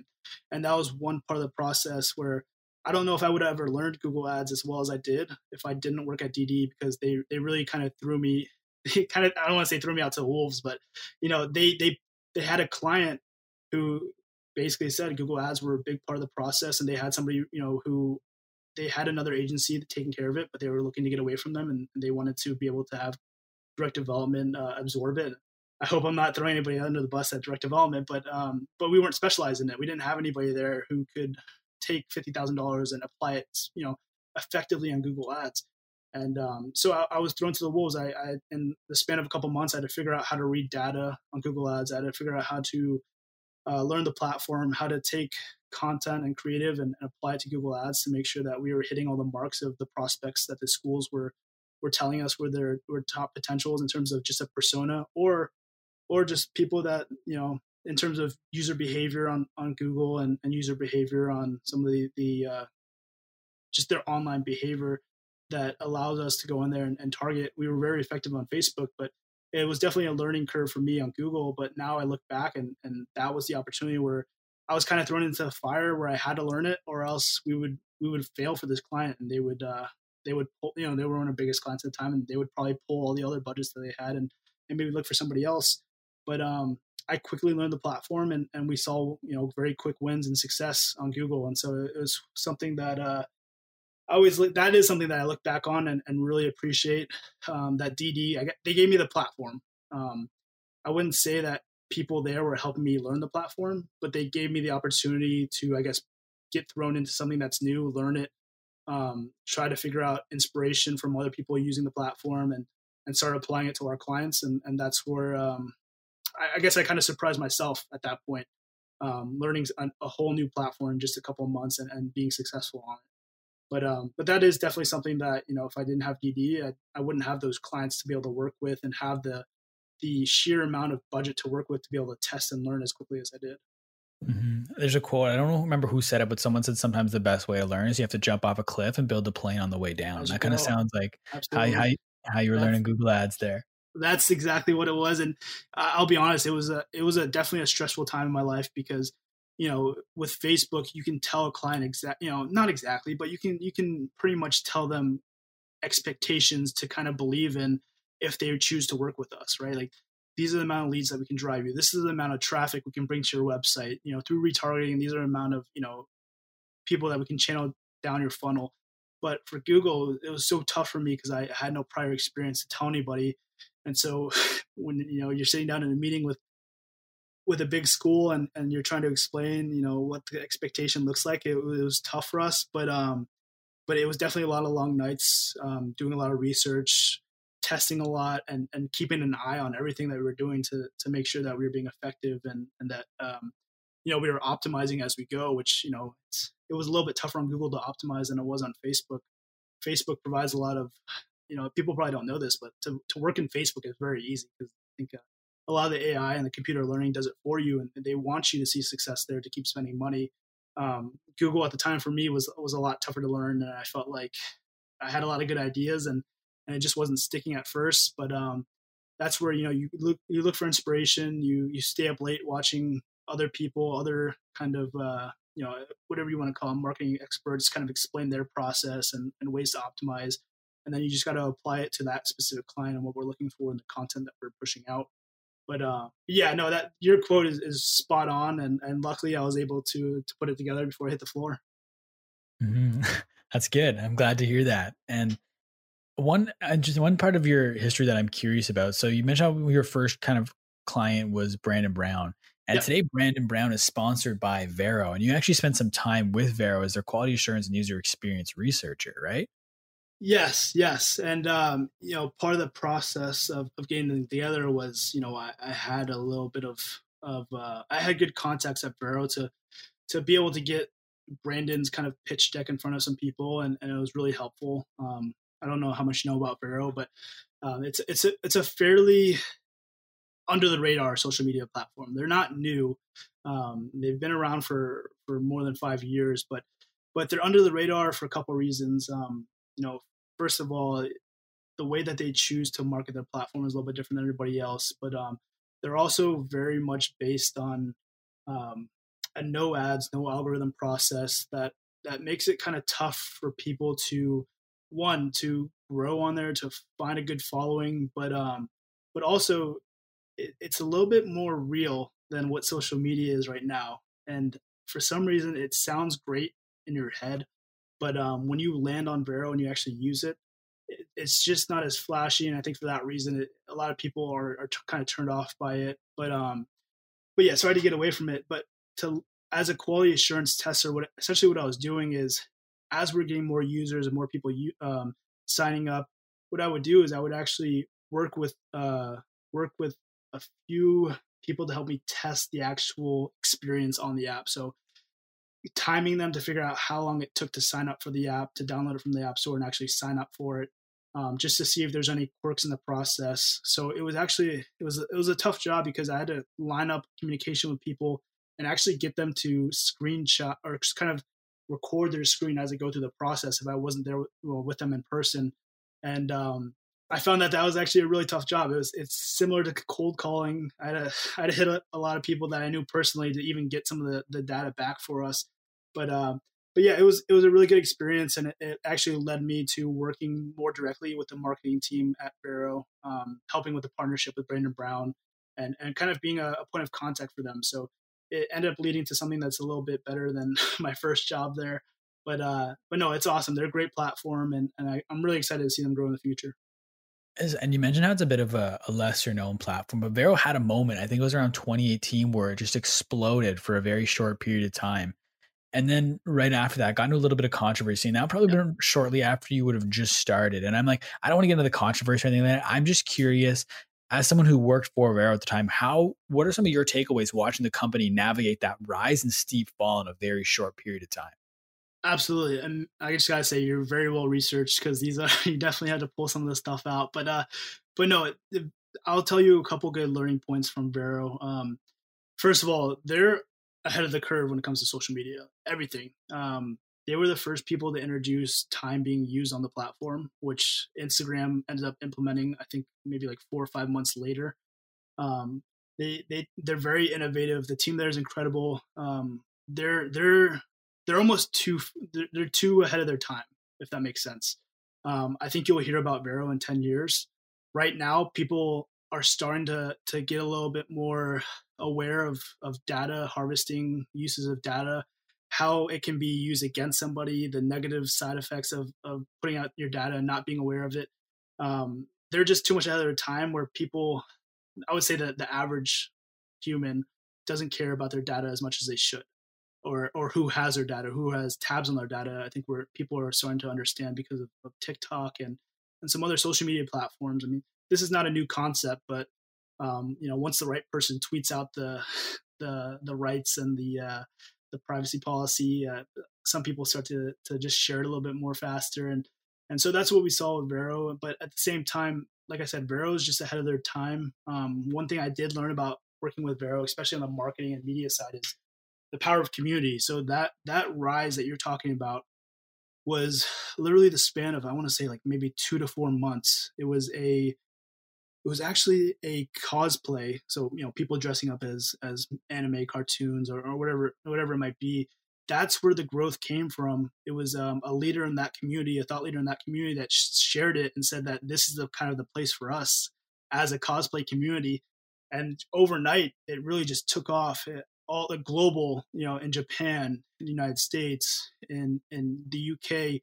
And that was one part of the process where I don't know if I would have ever learned Google ads as well as I did if I didn't work at DD because they, they really kind of threw me, *laughs* kind of, I don't want to say threw me out to the wolves, but you know, they, they, they had a client who basically said Google ads were a big part of the process and they had somebody, you know, who they had another agency taking care of it, but they were looking to get away from them and they wanted to be able to have direct development uh, absorb it. I hope I'm not throwing anybody under the bus at direct development, but um, but we weren't specialized in it. We didn't have anybody there who could take fifty thousand dollars and apply it, you know, effectively on Google Ads. And um, so I, I, was thrown to the wolves. I, I, in the span of a couple months, I had to figure out how to read data on Google Ads. I had to figure out how to uh, learn the platform, how to take content and creative and, and apply it to Google Ads to make sure that we were hitting all the marks of the prospects that the schools were were telling us were their were top potentials in terms of just a persona or or just people that you know in terms of user behavior on on Google and, and user behavior on some of the the uh, just their online behavior that allows us to go in there and, and target. We were very effective on Facebook, but it was definitely a learning curve for me on Google. But now I look back and and that was the opportunity where I was kind of thrown into the fire where I had to learn it, or else we would we would fail for this client and they would uh, they would pull, you know, they were one of our biggest clients at the time and they would probably pull all the other budgets that they had and, and maybe look for somebody else. But um, I quickly learned the platform and, and we saw, you know, very quick wins and success on Google. And so it was something that uh, I always, that is something that I look back on and, and really appreciate um, that DD, I, they gave me the platform. Um, I wouldn't say that people there were helping me learn the platform, but they gave me the opportunity to, I guess, get thrown into something that's new, learn it, um, try to figure out inspiration from other people using the platform and and start applying it to our clients and and that's where um, I, I, guess I kind of surprised myself at that point um, learning a, a, whole new platform in just a couple of months and, and being successful on it but um, but that is definitely something that you know if I didn't have DD I, I wouldn't have those clients to be able to work with and have the the sheer amount of budget to work with to be able to test and learn as quickly as I did. Mm-hmm. There's a quote. I don't remember who said it, but someone said sometimes the best way to learn is you have to jump off a cliff and build a plane on the way down. That kind of sounds like how, how, how you were learning Google Ads there. That's exactly what it was. And uh, I'll be honest, it was a it was a definitely a stressful time in my life because you know with Facebook you can tell a client exact you know not exactly, but you can you can pretty much tell them expectations to kind of believe in if they choose to work with us, right? Like these are the amount of leads that we can drive you. This is the amount of traffic we can bring to your website. You know, through retargeting, these are the amount of you know people that we can channel down your funnel. But for Google, it was so tough for me because I had no prior experience to tell anybody. And so *laughs* when you know you're sitting down in a meeting with with a big school and, and you're trying to explain, you know, what the expectation looks like, it, it was tough for us. But um, but it was definitely a lot of long nights, um, doing a lot of research, testing a lot, and and keeping an eye on everything that we were doing to to make sure that we were being effective and and that um, you know we were optimizing as we go. Which you know it was a little bit tougher on Google to optimize than it was on Facebook. Facebook provides a lot of you know people probably don't know this, but to to work in Facebook is very easy because I think. Uh, a lot of the AI and the computer learning does it for you, and they want you to see success there to keep spending money um, Google at the time for me was was a lot tougher to learn, and I felt like I had a lot of good ideas, and and it just wasn't sticking at first. But um, that's where you know you look you look for inspiration. You you stay up late watching other people, other kind of uh, you know whatever you want to call them, marketing experts, kind of explain their process and, and ways to optimize. And then you just got to apply it to that specific client and what we're looking for in the content that we're pushing out but uh, yeah, no, that your quote is, is spot on, and and luckily I was able to to put it together before I hit the floor. Mm-hmm. *laughs* That's good. I'm glad to hear that. And one uh, just one part of your history that I'm curious about. So you mentioned how your first kind of client was Brandon Brown. And yep. today, Brandon Brown is sponsored by Vero, and you actually spent some time with Vero as their quality assurance and user experience researcher, right? Yes, yes, and um, you know, part of the process of, of getting them together was, you know, I, I had a little bit of of uh, I had good contacts at Vero to to be able to get Brandon's kind of pitch deck in front of some people, and, and it was really helpful. Um, I don't know how much you know about Vero, but um, it's it's a it's a fairly under the radar social media platform. They're not new; um, they've been around for for more than five years, but but they're under the radar for a couple reasons. Um, you know, first of all, the way that they choose to market their platform is a little bit different than everybody else, but um, they're also very much based on um, a no ads, no algorithm process that that makes it kind of tough for people to one to grow on there to find a good following, but um, but also it, it's a little bit more real than what social media is right now, and for some reason it sounds great in your head, but um, when you land on Vero and you actually use it, it, it's just not as flashy. And I think for that reason, it, a lot of people are, are t- kind of turned off by it. But um, but yeah, sorry to get away from it. But to as a quality assurance tester, what essentially what I was doing is as we're getting more users and more people um, signing up, what I would do is I would actually work with uh, work with a few people to help me test the actual experience on the app. So timing them to figure out how long it took to sign up for the app, to download it from the App Store and actually sign up for it, um, just to see if there's any quirks in the process. So it was actually it was it was a tough job because I had to line up communication with people and actually get them to screenshot or kind of record their screen as they go through the process if I wasn't there with, well, with them in person. And um, I found that that was actually a really tough job. It was it's similar to cold calling. I had to, *laughs* I had to hit a, a, lot of people that I knew personally to even get some of the, the data back for us. But um, but yeah, it was it was a really good experience, and it, it, actually led me to working more directly with the marketing team at Vero, um, helping with the partnership with Brandon Brown, and and kind of being a, a, point of contact for them. So it ended up leading to something that's a little bit better than *laughs* my first job there. But uh, but no, it's awesome. They're a great platform, and and I, I'm really excited to see them grow in the future. And you mentioned how it's a bit of a, a, lesser known platform, but Vero had a moment, I think it was around 2018, where it just exploded for a very short period of time. And then right after that, got into a little bit of controversy. And that probably yeah. been shortly after you would have just started. And I'm like, I don't want to get into the controversy or anything like that. I'm just curious, as someone who worked for Vero at the time, how what are some of your takeaways watching the company navigate that rise and steep fall in a very short period of time? Absolutely, and I just gotta say you're very well researched because these are *laughs* you definitely had to pull some of this stuff out. But uh, but no, it, I'll tell you a couple good learning points from Vero. Um, first of all, they're ahead of the curve when it comes to social media. Everything. Um, they were the first people to introduce time being used on the platform, which Instagram ended up implementing. I think maybe like four or five months later. Um, they they they're very innovative. The team there is incredible. Um, they're they're they're almost too they're, too ahead of their time, if that makes sense. Um, I think you'll hear about Vero in ten years. Right now, people are starting to to get a little bit more aware of of data harvesting, uses of data, how it can be used against somebody, the negative side effects of of putting out your data and not being aware of it. Um, they're just too much ahead of their time where people I would say that the average human doesn't care about their data as much as they should, or or who has their data, who has tabs on their data. I think where people are starting to understand because of, of TikTok and and some other social media platforms. I mean, this is not a new concept, but um, you know, once the right person tweets out the *sighs* the the rights and the uh, the privacy policy, uh, some people start to to just share it a little bit more faster, and and so that's what we saw with Vero. But at the same time, like I said, Vero is just ahead of their time. Um, one thing I did learn about working with Vero, especially on the marketing and media side, is the power of community. So that that rise that you're talking about was literally the span of I want to say like maybe two to four months. It was a it was actually a cosplay. So you know people dressing up as as anime cartoons or, or whatever whatever it might be that's where the growth came from. It was um, a leader in that community, a thought leader in that community that shared it and said that this is the kind of the place for us as a cosplay community. And overnight, it really just took off. All the global, you know, in Japan, in the United States, in in the UK,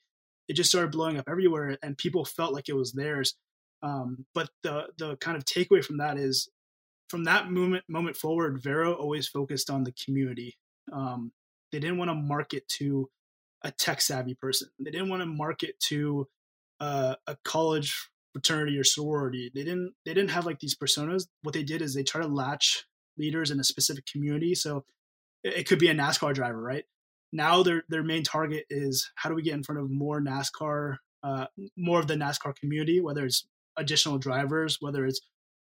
it just started blowing up everywhere, and people felt like it was theirs. Um, but the the kind of takeaway from that is, from that moment moment forward, Vero always focused on the community. Um, they didn't want to market to a tech savvy person. They didn't want to market to uh, a college fraternity or sorority. They didn't they didn't have like these personas. What they did is they try to latch leaders in a specific community. So it, could be a NASCAR driver, right? Now their their main target is how do we get in front of more NASCAR, uh, more of the NASCAR community, whether it's additional drivers, whether it's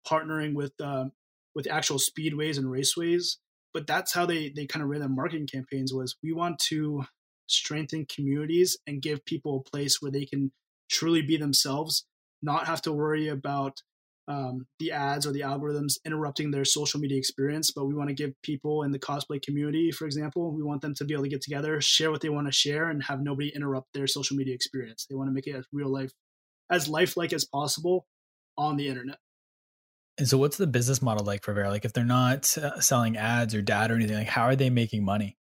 partnering with um, with actual speedways and raceways, but that's how they they kind of ran their marketing campaigns was we want to strengthen communities and give people a place where they can truly be themselves not have to worry about um, the ads or the algorithms interrupting their social media experience but we want to give people in the cosplay community for example we want them to be able to get together share what they want to share and have nobody interrupt their social media experience they want to make it as real life as lifelike as possible on the internet and so, what's the business model like for Vero? Like, if they're not uh, selling ads or data or anything, like, how are they making money?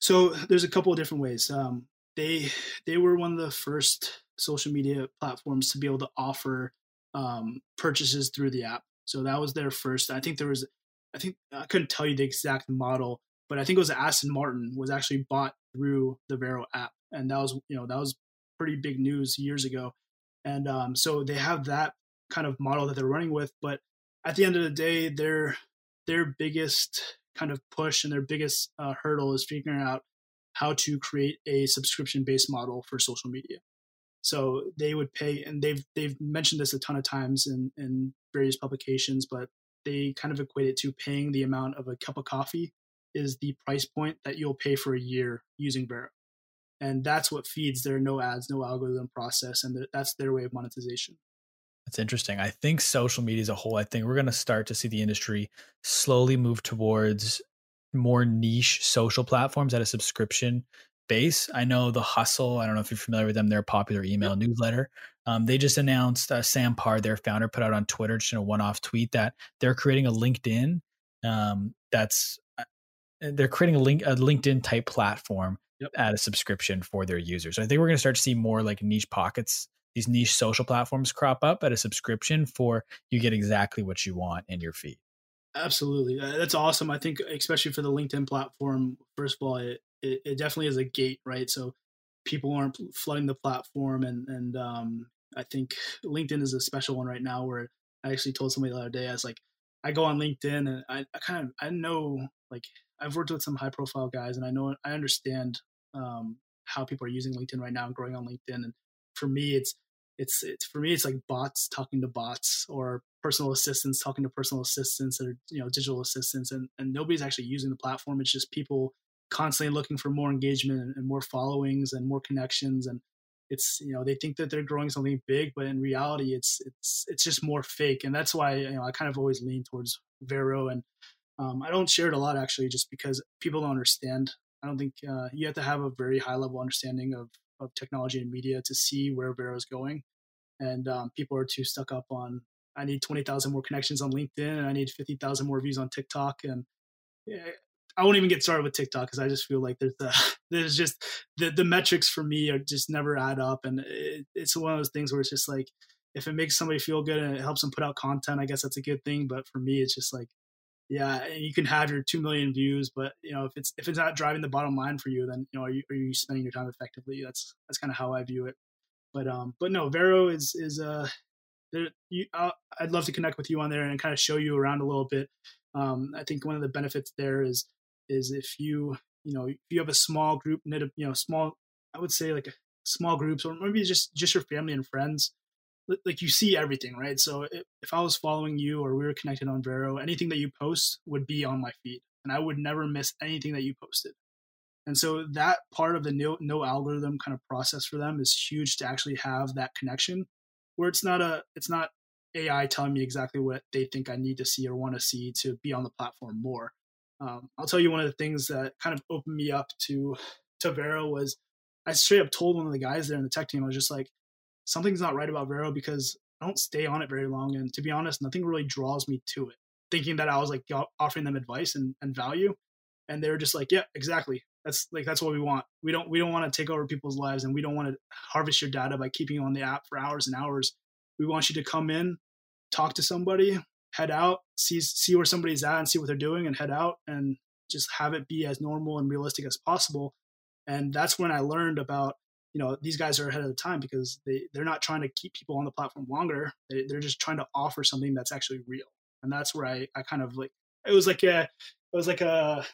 So, there's a couple of different ways. Um, they they were one of the first social media platforms to be able to offer um, purchases through the app. So that was their first. I think there was, I think I couldn't tell you the exact model, but I think it was Aston Martin was actually bought through the Vero app, and that was you know that was pretty big news years ago. And um, so they have that kind of model that they're running with. But at the end of the day, their their biggest kind of push and their biggest uh, hurdle is figuring out how to create a subscription based model for social media. So they would pay, and they've they've mentioned this a ton of times in in various publications, but they kind of equate it to paying the amount of a cup of coffee is the price point that you'll pay for a year using Vero. And that's what feeds their no ads, no algorithm process, and that's their way of monetization. That's interesting. I think social media as a whole, I think we're going to start to see the industry slowly move towards more niche social platforms at a subscription base. I know the Hustle. I don't know if you're familiar with them. They're a popular email newsletter. Um, they just announced uh, Sam Parr, their founder, put out on Twitter just in a one-off tweet that they're creating a LinkedIn. Um, that's uh, they're creating a link a LinkedIn type platform yep. at a subscription for their users. So I think we're going to start to see more like niche pockets these niche social platforms crop up at a subscription for you get exactly what you want in your feed. Absolutely. Uh, that's awesome. I think, especially for the LinkedIn platform, first of all, it, it, it, definitely is a gate, right? So people aren't flooding the platform. And, and um, I think *sighs* LinkedIn is a special one right now where I actually told somebody the other day, I was like, I go on LinkedIn and I, I kind of, I know, like, I've worked with some high profile guys and I know, I understand um, how people are using LinkedIn right now and growing on LinkedIn. And for me, it's, it's it's for me it's like bots talking to bots or personal assistants talking to personal assistants or you know digital assistants and, and nobody's actually using the platform it's just people constantly looking for more engagement and, more followings and more connections and it's you know they think that they're growing something big but in reality it's it's it's just more fake and that's why you know i kind of always lean towards vero and um, i don't share it a lot actually just because people don't understand. I don't think uh, you have to have a very high level understanding of of technology and media to see where vero is going and um, people are too stuck up on i need 20000 more connections on linkedin and i need 50000 more views on tiktok and I won't even get started with TikTok because I just feel like there's the, *laughs* there's just the the metrics for me are just never add up, and it, it's one of those things where it's just like if it makes somebody feel good and it helps them put out content, I guess that's a good thing. But for me, it's just like yeah, you can have your two million views, but you know if it's if it's not driving the bottom line for you, then you know are you, are you spending your time effectively? That's that's kind of how I view it. But um, but no, Vero is is uh, there, you, i would love to connect with you on there and kind of show you around a little bit. Um, I think one of the benefits there is is if you you know if you have a small group knit you know small I would say like small groups or maybe just just your family and friends like you see everything right so if, I was following you or we were connected on Vero anything that you post would be on my feed and I would never miss anything that you posted and so that part of the no, no algorithm kind of process for them is huge to actually have that connection where it's not a it's not AI telling me exactly what they think I need to see or want to see to be on the platform more. Um, I'll tell you one of the things that kind of opened me up to to Vero was I straight up told one of the guys there in the tech team I was just like something's not right about Vero because I don't stay on it very long and to be honest nothing really draws me to it. Thinking that I was like offering them advice and, and value and they were just like yeah exactly. That's like that's what we want. We don't we don't want to take over people's lives and we don't want to harvest your data by keeping you on the app for hours and hours. We want you to come in talk to somebody head out, see see where somebody's at and see what they're doing and head out and just have it be as normal and realistic as possible. And that's when I learned about, you know, these guys are ahead of the time because they, they're not trying to keep people on the platform longer. They, they're just trying to offer something that's actually real. And that's where I, I kind of like, it was like a, it was like a,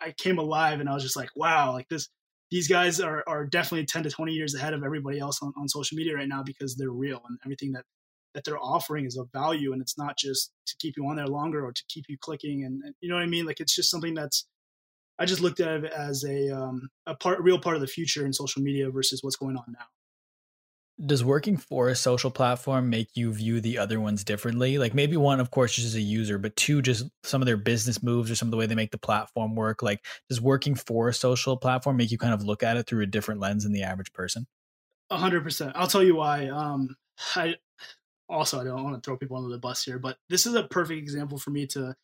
I came alive and I was just like, wow, like this, these guys are, are definitely 10 to 20 years ahead of everybody else on, on social media right now because they're real and everything that that they're offering is of value and it's not just to keep you on there longer or to keep you clicking and, and you know what I mean like it's just something that's I just looked at it as a um, a part real part of the future in social media versus what's going on now. Does working for a social platform make you view the other ones differently? Like maybe one, of course, just as a user, but two, just some of their business moves or some of the way they make the platform work. Like, does working for a social platform make you kind of look at it through a different lens than the average person? A hundred percent. I'll tell you why. Um, I also I don't want to throw people under the bus here, but this is a perfect example for me to.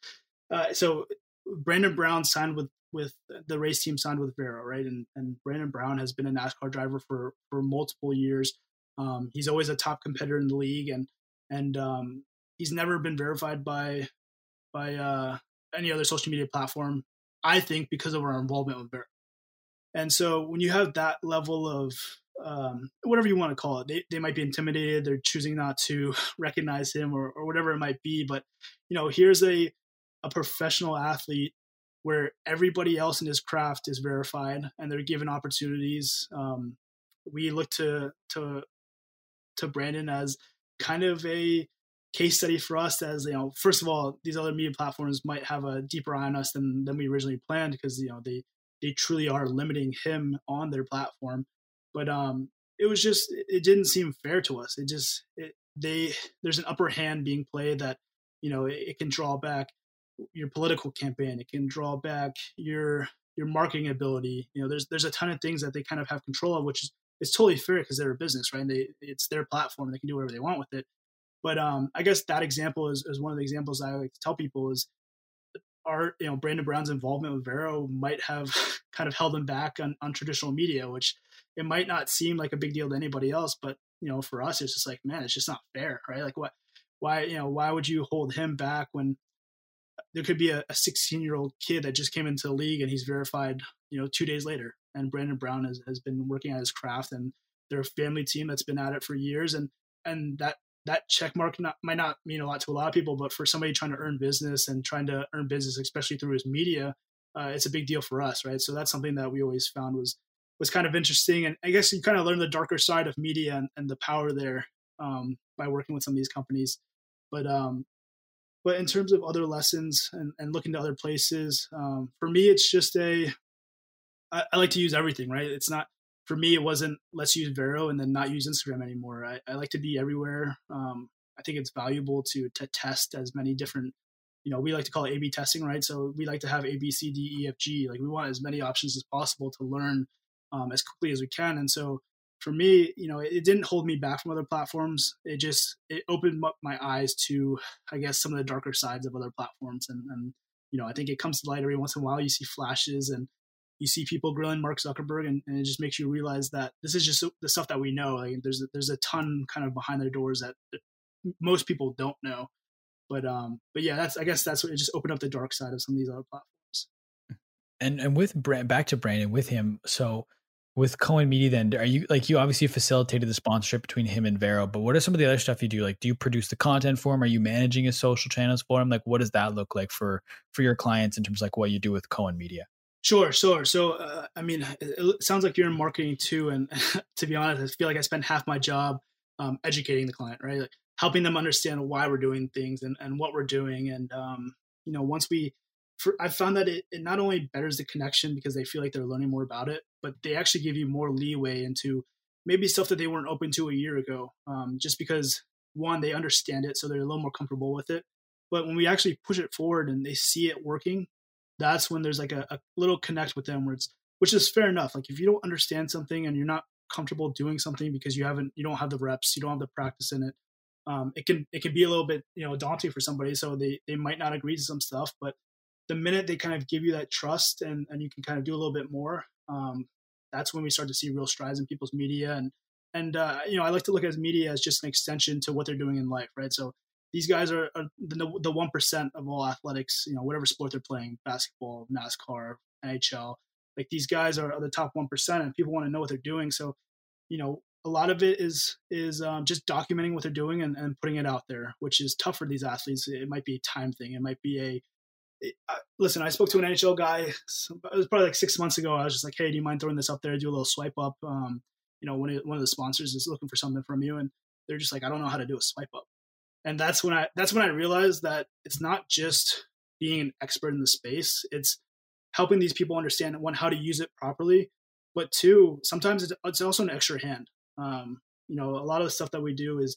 Uh, so Brandon Brown signed with with the race team signed with Vero, right? And and Brandon Brown has been a NASCAR driver for for multiple years. Um, he's always a top competitor in the league, and and um, he's never been verified by by uh, any other social media platform. I think because of our involvement with Vero. And so when you have that level of um, whatever you want to call it. They, they might be intimidated. They're choosing not to *laughs* recognize him or, or whatever it might be. But, you know, here's a, a professional athlete where everybody else in his craft is verified and they're given opportunities. Um, we look to, to, to Brandon as kind of a case study for us as, you know, first of all, these other media platforms might have a deeper eye on us than, than we originally planned because, you know, they, they truly are limiting him on their platform but um, it was just it didn't seem fair to us. It just it, they there's an upper hand being played that you know it, it, can draw back your political campaign. It can draw back your your marketing ability. You know, there's there's a ton of things that they kind of have control of, which is it's totally fair because they're a business, right? And they it's their platform; they can do whatever they want with it. But um, I guess that example is, is one of the examples I like to tell people is our you know Brandon Brown's involvement with Vero might have *laughs* kind of held him back on, on traditional media, which it might not seem like a big deal to anybody else, but you know, for us, it's just like, man, it's just not fair, right? Like, what, why, you know, why would you hold him back when there could be a 16 year old kid that just came into the league and he's verified, you know, two days later, and Brandon Brown has, has been working at his craft, and they're a family team that's been at it for years, and and that that check mark not, might not mean a lot to a lot of people, but for somebody trying to earn business and trying to earn business, especially through his media, uh, it's a big deal for us, right? So that's something that we always found was was kind of interesting. And I guess you kind of learn the darker side of media and, and the power there um, by working with some of these companies. But um, but in terms of other lessons and, and looking to other places, um, for me, it's just a I, I, like to use everything, right? It's not for me. It wasn't let's use Vero and then not use Instagram anymore. I, I like to be everywhere. Um, I think it's valuable to to test as many different. You know, we like to call it A/B testing, right? So we like to have A, B, C, D, E, F, G. Like we want as many options as possible to learn um, as quickly as we can. And so for me, you know, it, it, didn't hold me back from other platforms. It just it opened up my eyes to, I guess, some of the darker sides of other platforms. And, and you know, I think it comes to light every once in a while. You see flashes and you see people grilling Mark Zuckerberg, and, and, it just makes you realize that this is just the stuff that we know. Like there's a, there's a ton kind of behind their doors that, most people don't know. But um, but yeah, that's I guess that's what it just opened up the dark side of some of these other platforms. And and with Brand, back to Brandon with him, so with Cohen Media, then are you like you obviously facilitated the sponsorship between him and Vero, but what are some of the other stuff you do? Like, do you produce the content for him? Are you managing his social channels for him? Like, what does that look like for for your clients in terms of like what you do with Cohen Media? Sure, sure. So, uh, I mean, it sounds like you're in marketing too, and *laughs* to be honest, I feel like I spend half my job um, educating the client, right? Like helping them understand why we're doing things and, and what we're doing, and um, you know, once we, I found that it, it not only betters the connection because they feel like they're learning more about it, but they actually give you more leeway into maybe stuff that they weren't open to a year ago, um, just because one they understand it, so they're a little more comfortable with it. But when we actually push it forward and they see it working, that's when there's like a, a little connect with them where it's which is fair enough like if you don't understand something and you're not comfortable doing something because you haven't you don't have the reps you don't have the practice in it um, it can it can be a little bit you know daunting for somebody so they they might not agree to some stuff but the minute they kind of give you that trust and and you can kind of do a little bit more um, that's when we start to see real strides in people's media and and uh, you know i like to look at media as just an extension to what they're doing in life right so these guys are, are the one percent of all athletics. You know, whatever sport they're playing, basketball, NASCAR, NHL. Like these guys are, are the top one percent, and people want to know what they're doing. So, you know, a lot of it is is um, just documenting what they're doing and, and putting it out there, which is tough for these athletes. It might be a time thing. It might be a uh, listen. I spoke to an NHL guy. It was probably like six months ago. I was just like, "Hey, do you mind throwing this up there? Do a little swipe up." Um, you know, one of, one of the sponsors is looking for something from you, and they're just like, "I don't know how to do a swipe up." and that's when i that's when i realized that it's not just being an expert in the space it's helping these people understand one how to use it properly but two sometimes it's, it's also an extra hand um, you know a lot of the stuff that we do is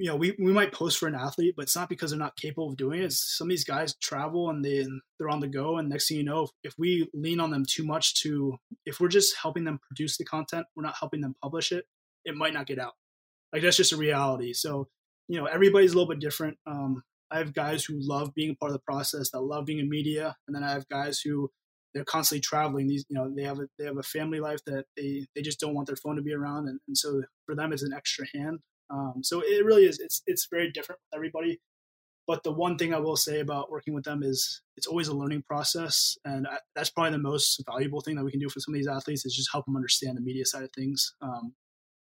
you know we, we might post for an athlete but it's not because they're not capable of doing it it's some of these guys travel and they they're on the go and next thing you know if, if we lean on them too much to if we're just helping them produce the content we're not helping them publish it it might not get out like that's just a reality so you know everybody's a little bit different. Um, I have guys who love being a part of the process, that love being in media, and then I have guys who they're constantly traveling. These, you know, they have a they have a family life that they they just don't want their phone to be around, and, and so for them it's an extra hand. Um, so it really is. It's it's very different with everybody. But the one thing I will say about working with them is it's always a learning process, and I, that's probably the most valuable thing that we can do for some of these athletes is just help them understand the media side of things. Um,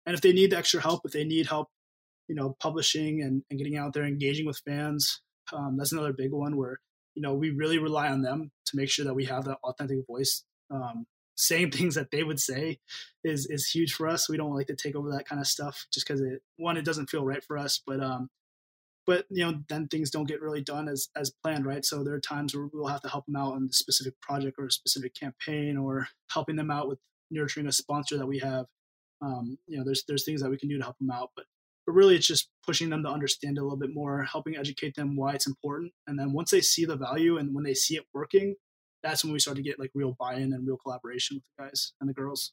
and if they need the extra help, if they need help you know, publishing and, and getting out there, engaging with fans. Um, that's another big one where, you know, we really rely on them to make sure that we have that authentic voice. Um, saying things that they would say is is huge for us. We don't like to take over that kind of stuff just because it one it doesn't feel right for us, but um, but you know then things don't get really done as as planned, right? So there are times where we'll have to help them out on a specific project or a specific campaign, or helping them out with nurturing a sponsor that we have. Um, you know, there's there's things that we can do to help them out, but but really it's just pushing them to understand a little bit more helping educate them why it's important and then once they see the value and when they see it working that's when we started to get like real buy-in and real collaboration with the guys and the girls.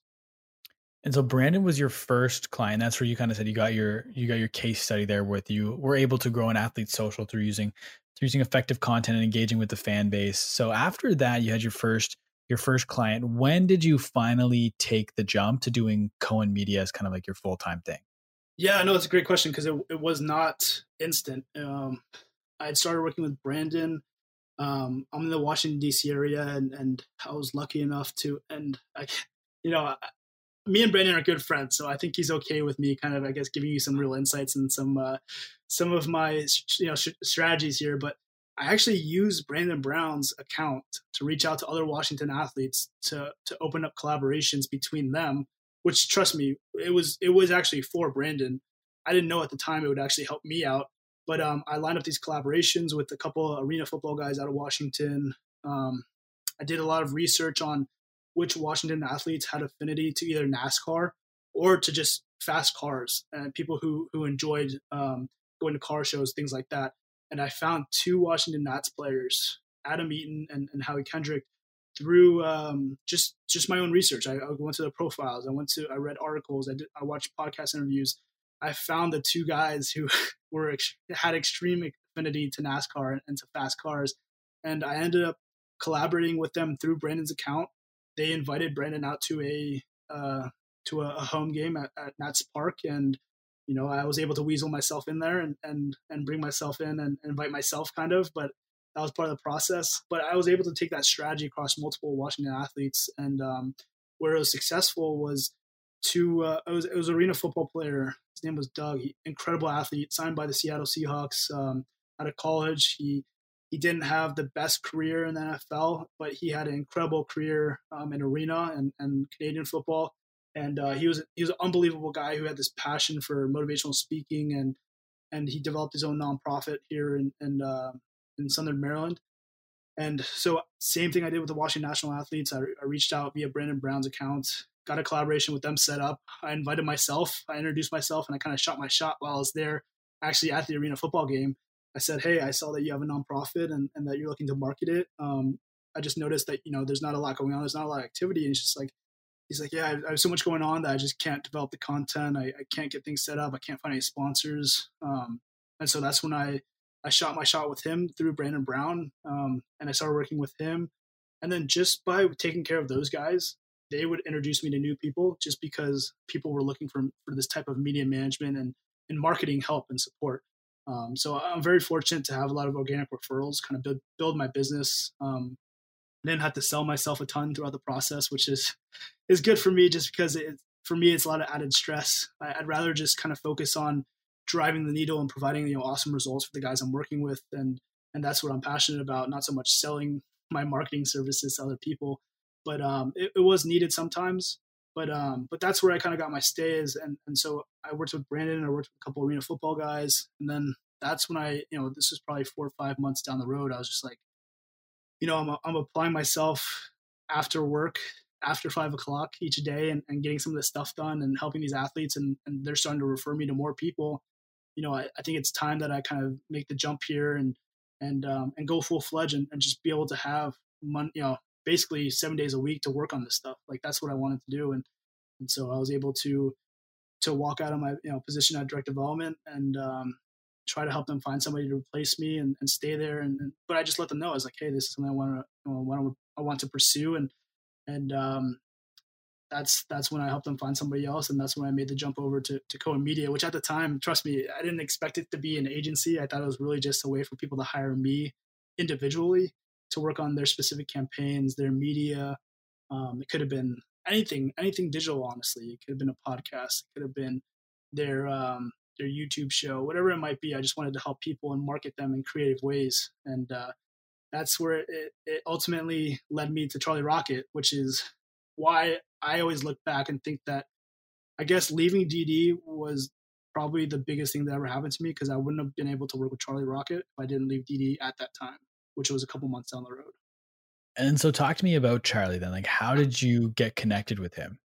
And so brandon was your first client. That's where you kind of said you got your you got your case study there with you. We were able to grow an athlete social through using through using effective content and engaging with the fan base. So after that you had your first your first client. When did you finally take the jump to doing cohen media as kind of like your full-time thing? Yeah, no, it's a great question because it, it was not instant. Um, I had started working with Brandon. Um, I'm in the Washington D.C. area, and, and I was lucky enough to, and I, you know, I, me and Brandon are good friends, so I think he's okay with me kind of, I guess, giving you some real insights and some uh, some of my you know strategies here. But I actually use Brandon Brown's account to reach out to other Washington athletes to to open up collaborations between them which trust me, it was it was actually for Brandon. I didn't know at the time it would actually help me out, but um, I lined up these collaborations with a couple of arena football guys out of Washington. Um, I did a lot of research on which Washington athletes had affinity to either NASCAR or to just fast cars and people who who enjoyed um, going to car shows, things like that. And I found two Washington Nats players, Adam Eaton and, and Howie Kendrick, through um, just just my own research. I, I, went to their profiles. I went to I read articles. I did I watched podcast interviews. I found the two guys who *laughs* were had extreme affinity to NASCAR and to fast cars, and I ended up collaborating with them through Brandon's account. They invited Brandon out to a uh, to a, home game at, at Nats Park, and you know I was able to weasel myself in there and and and bring myself in and invite myself kind of, but that was part of the process. But I was able to take that strategy across multiple Washington athletes, and um, where it was successful was to uh, it was it was arena football player. His name was Doug. He, incredible athlete, signed by the Seattle Seahawks um, out of college. He he didn't have the best career in the NFL, but he had an incredible career um, in arena and, and Canadian football. And uh, he was he was an unbelievable guy who had this passion for motivational speaking and and he developed his own nonprofit here in in, uh, in Southern Maryland. And so, same thing I did with the Washington National Athletes. I, I reached out via Brandon Brown's account, got a collaboration with them set up. I invited myself, I introduced myself, and I kind of shot my shot while I was there, actually at the arena football game. I said, Hey, I saw that you have a nonprofit and, and that you're looking to market it. Um, I just noticed that, you know, there's not a lot going on. There's not a lot of activity. And it's just like, he's like, yeah, I have so much going on that I just can't develop the content. I, I can't get things set up. I can't find any sponsors. Um, and so that's when I, I shot my shot with him through Brandon Brown. Um, and I started working with him. And then just by taking care of those guys, they would introduce me to new people just because people were looking for, for this type of media management and, and marketing help and support. Um, so I'm very fortunate to have a lot of organic referrals, kind of build, build my business. Um, I didn't have to sell myself a ton throughout the process, which is is good for me, just because it, for me it's a lot of added stress. I, I'd rather just kind of focus on driving the needle and providing you know awesome results for the guys I'm working with, and and that's what I'm passionate about. Not so much selling my marketing services to other people, but um, it, it was needed sometimes but um, but that's where I kind of got my stays, and and so I worked with Brandon, and I worked with a couple arena football guys, and then that's when I, you know, this was probably four or five months down the road. I was just like, you know, I'm I'm applying myself after work, after five o'clock each day, and, and getting some of this stuff done, and helping these athletes, and and they're starting to refer me to more people. You know, I, I think it's time that I kind of make the jump here and and um, and go full fledged and, and just be able to have money, you know, basically seven days a week to work on this stuff. Like that's what I wanted to do. And, and so I was able to, to walk out of my, you know, position at direct development and, um, try to help them find somebody to replace me and, and stay there. And, and, but I just let them know I was like, Hey, this is something I want to, you know, want to, I want to pursue. And, and, um, that's, that's when I helped them find somebody else. And that's when I made the jump over to, to Cohen Media, which at the time, trust me, I didn't expect it to be an agency. I thought it was really just a way for people to hire me individually to work on their specific campaigns, their media. Um, it could have been anything, anything digital. Honestly, it could have been a podcast. It could have been their um, their YouTube show, whatever it might be. I just wanted to help people and market them in creative ways, and uh, that's where it, it ultimately led me to Charlie Rocket, which is why I always look back and think that I guess leaving DD was probably the biggest thing that ever happened to me because I wouldn't have been able to work with Charlie Rocket if I didn't leave DD at that time which was a couple months down the road. And so talk to me about Charlie then. Like how did you get connected with him?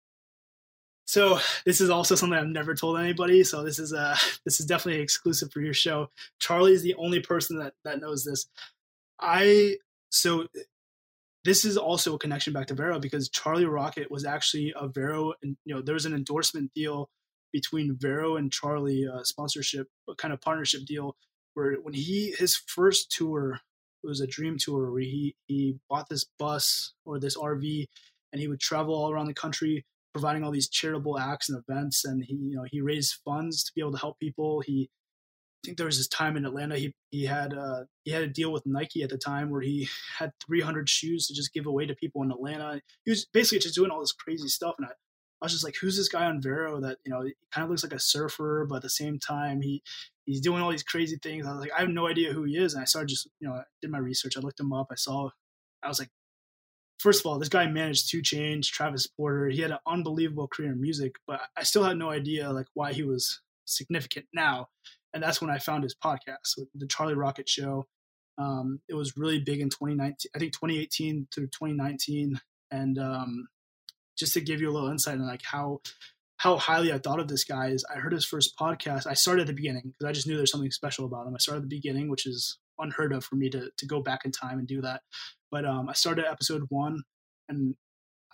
So this is also something I've never told anybody. So this is uh *laughs* this is definitely exclusive for your show. Charlie is the only person that that knows this. I so this is also a connection back to Vero because Charlie Rocket was actually a Vero and you know there was an endorsement deal between Vero and Charlie uh, sponsorship kind of partnership deal where when he his first tour it was a dream tour where he he bought this bus or this RV and he would travel all around the country providing all these charitable acts and events. And he you know he raised funds to be able to help people. He I think there was this time in Atlanta he he had uh he had a deal with Nike at the time where he had 300 shoes to just give away to people in Atlanta. He was basically just doing all this crazy stuff. And I, I was just like, who's this guy on Vero that you know kind of looks like a surfer, but at the same time he he's doing all these crazy things. I was like, I have no idea who he is, and I started just you know I did my research. I looked him up. I saw. I was like, first of all, this guy managed 2 Chainz, Travis Porter. He had an unbelievable career in music, but I still had no idea like why he was significant now. And that's when I found his podcast, the Charlie Rocket Show. Um, it was really big in 2019, I think 2018 through 2019, and um, just to give you a little insight on like how how highly I thought of this guy is I heard his first podcast. I started at the beginning because I just knew there's something special about him. I started at the beginning, which is unheard of for me to to go back in time and do that. But um, I started episode one, and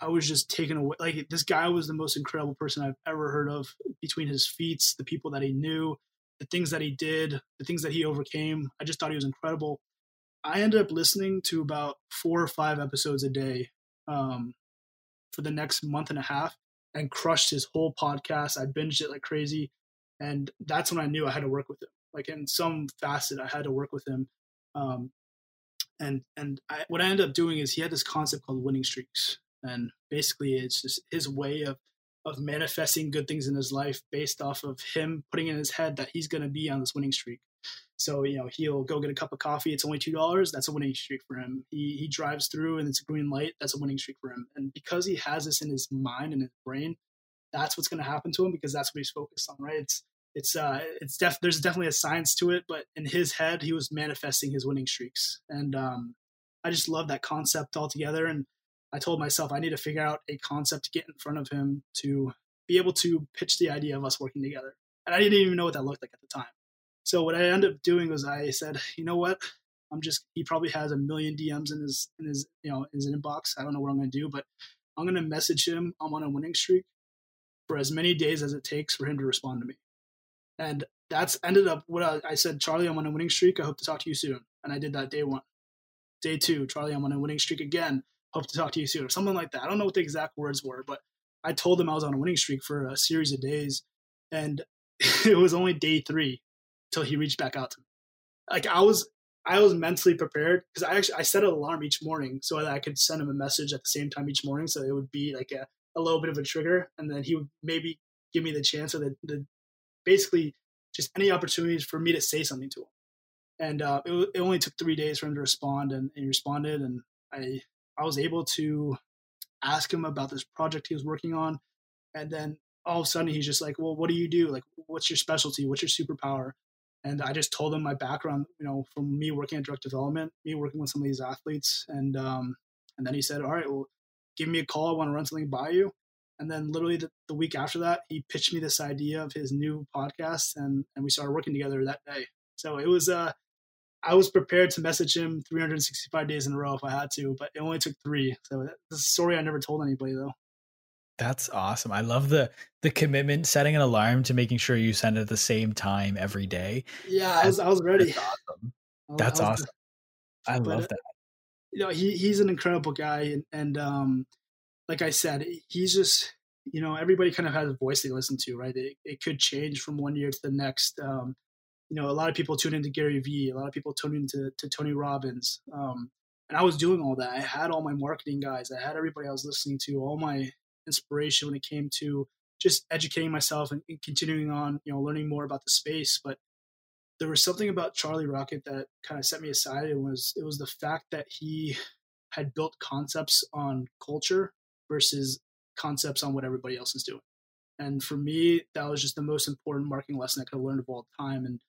I was just taken away. Like this guy was the most incredible person I've ever heard of. Between his feats, the people that he knew, the things that he did, the things that he overcame, I just thought he was incredible. I ended up listening to about four or five episodes a day um, for the next month and a half and crushed his whole podcast. I binged it like crazy. And that's when I knew I had to work with him. Like in some facet, I had to work with him. Um, and and I, what I ended up doing is he had this concept called winning streaks. And basically, it's just his way of of manifesting good things in his life based off of him putting in his head that he's going to be on this winning streak. So you know he'll go get a cup of coffee. It's only two dollars. That's a winning streak for him. He he drives through and it's a green light. That's a winning streak for him. And because he has this in his mind and his brain, that's what's going to happen to him because that's what he's focused on. Right? It's it's uh it's def there's definitely a science to it, but in his head he was manifesting his winning streaks, and um, I just love that concept altogether. And I told myself I need to figure out a concept to get in front of him to be able to pitch the idea of us working together. And I didn't even know what that looked like at the time. So what I ended up doing was I said, you know what? I'm just he probably has a million DMs in his in his you know his inbox. I don't know what I'm gonna do, but I'm gonna message him. I'm on a winning streak for as many days as it takes for him to respond to me. And that's ended up what I, I said, Charlie, I'm on a winning streak. I hope to talk to you soon. And I did that day one. Day two, Charlie, I'm on a winning streak again. Hope to talk to you soon, or something like that. I don't know what the exact words were, but I told him I was on a winning streak for a series of days. And *laughs* it was only day three till he reached back out to me. Like I was I was mentally prepared because I actually I set an alarm each morning so that I could send him a message at the same time each morning, so it would be like a, a little bit of a trigger, and then he would maybe give me the chance or the, the basically just any opportunities for me to say something to him. And uh, it, it only took three days for him to respond, and, and he responded, and I I was able to ask him about this project he was working on, and then all of a sudden he's just like, "Well, what do you do? Like, what's your specialty? What's your superpower?" And I just told him my background, you know, from me working at direct development, me working with some of these athletes, and um, and then he said, "All right, well, give me a call. I want to run something by you." And then literally the, the week after that, he pitched me this idea of his new podcast, and and we started working together that day. So it was uh, I was prepared to message him 365 days in a row if I had to, but it only took three. So that's a story I never told anybody though. That's awesome. I love the the commitment, setting an alarm to making sure you send it at the same time every day. Yeah, I was I was ready. That's awesome. That's I awesome. I love but, that. You know, he he's an incredible guy, and and um, like I said, he's just you know everybody kind of has a voice they listen to, right? It, it could change from one year to the next. Um, you know, a lot of people tune into Gary Vee, a lot of people tune into to Tony Robbins. Um, and I was doing all that. I had all my marketing guys. I had everybody I was listening to, all my inspiration when it came to just educating myself and, and continuing on, you know, learning more about the space. But there was something about Charlie Rocket that kind of set me aside. It was it was the fact that he had built concepts on culture versus concepts on what everybody else is doing. And for me, that was just the most important marketing lesson I could have learned of all time. And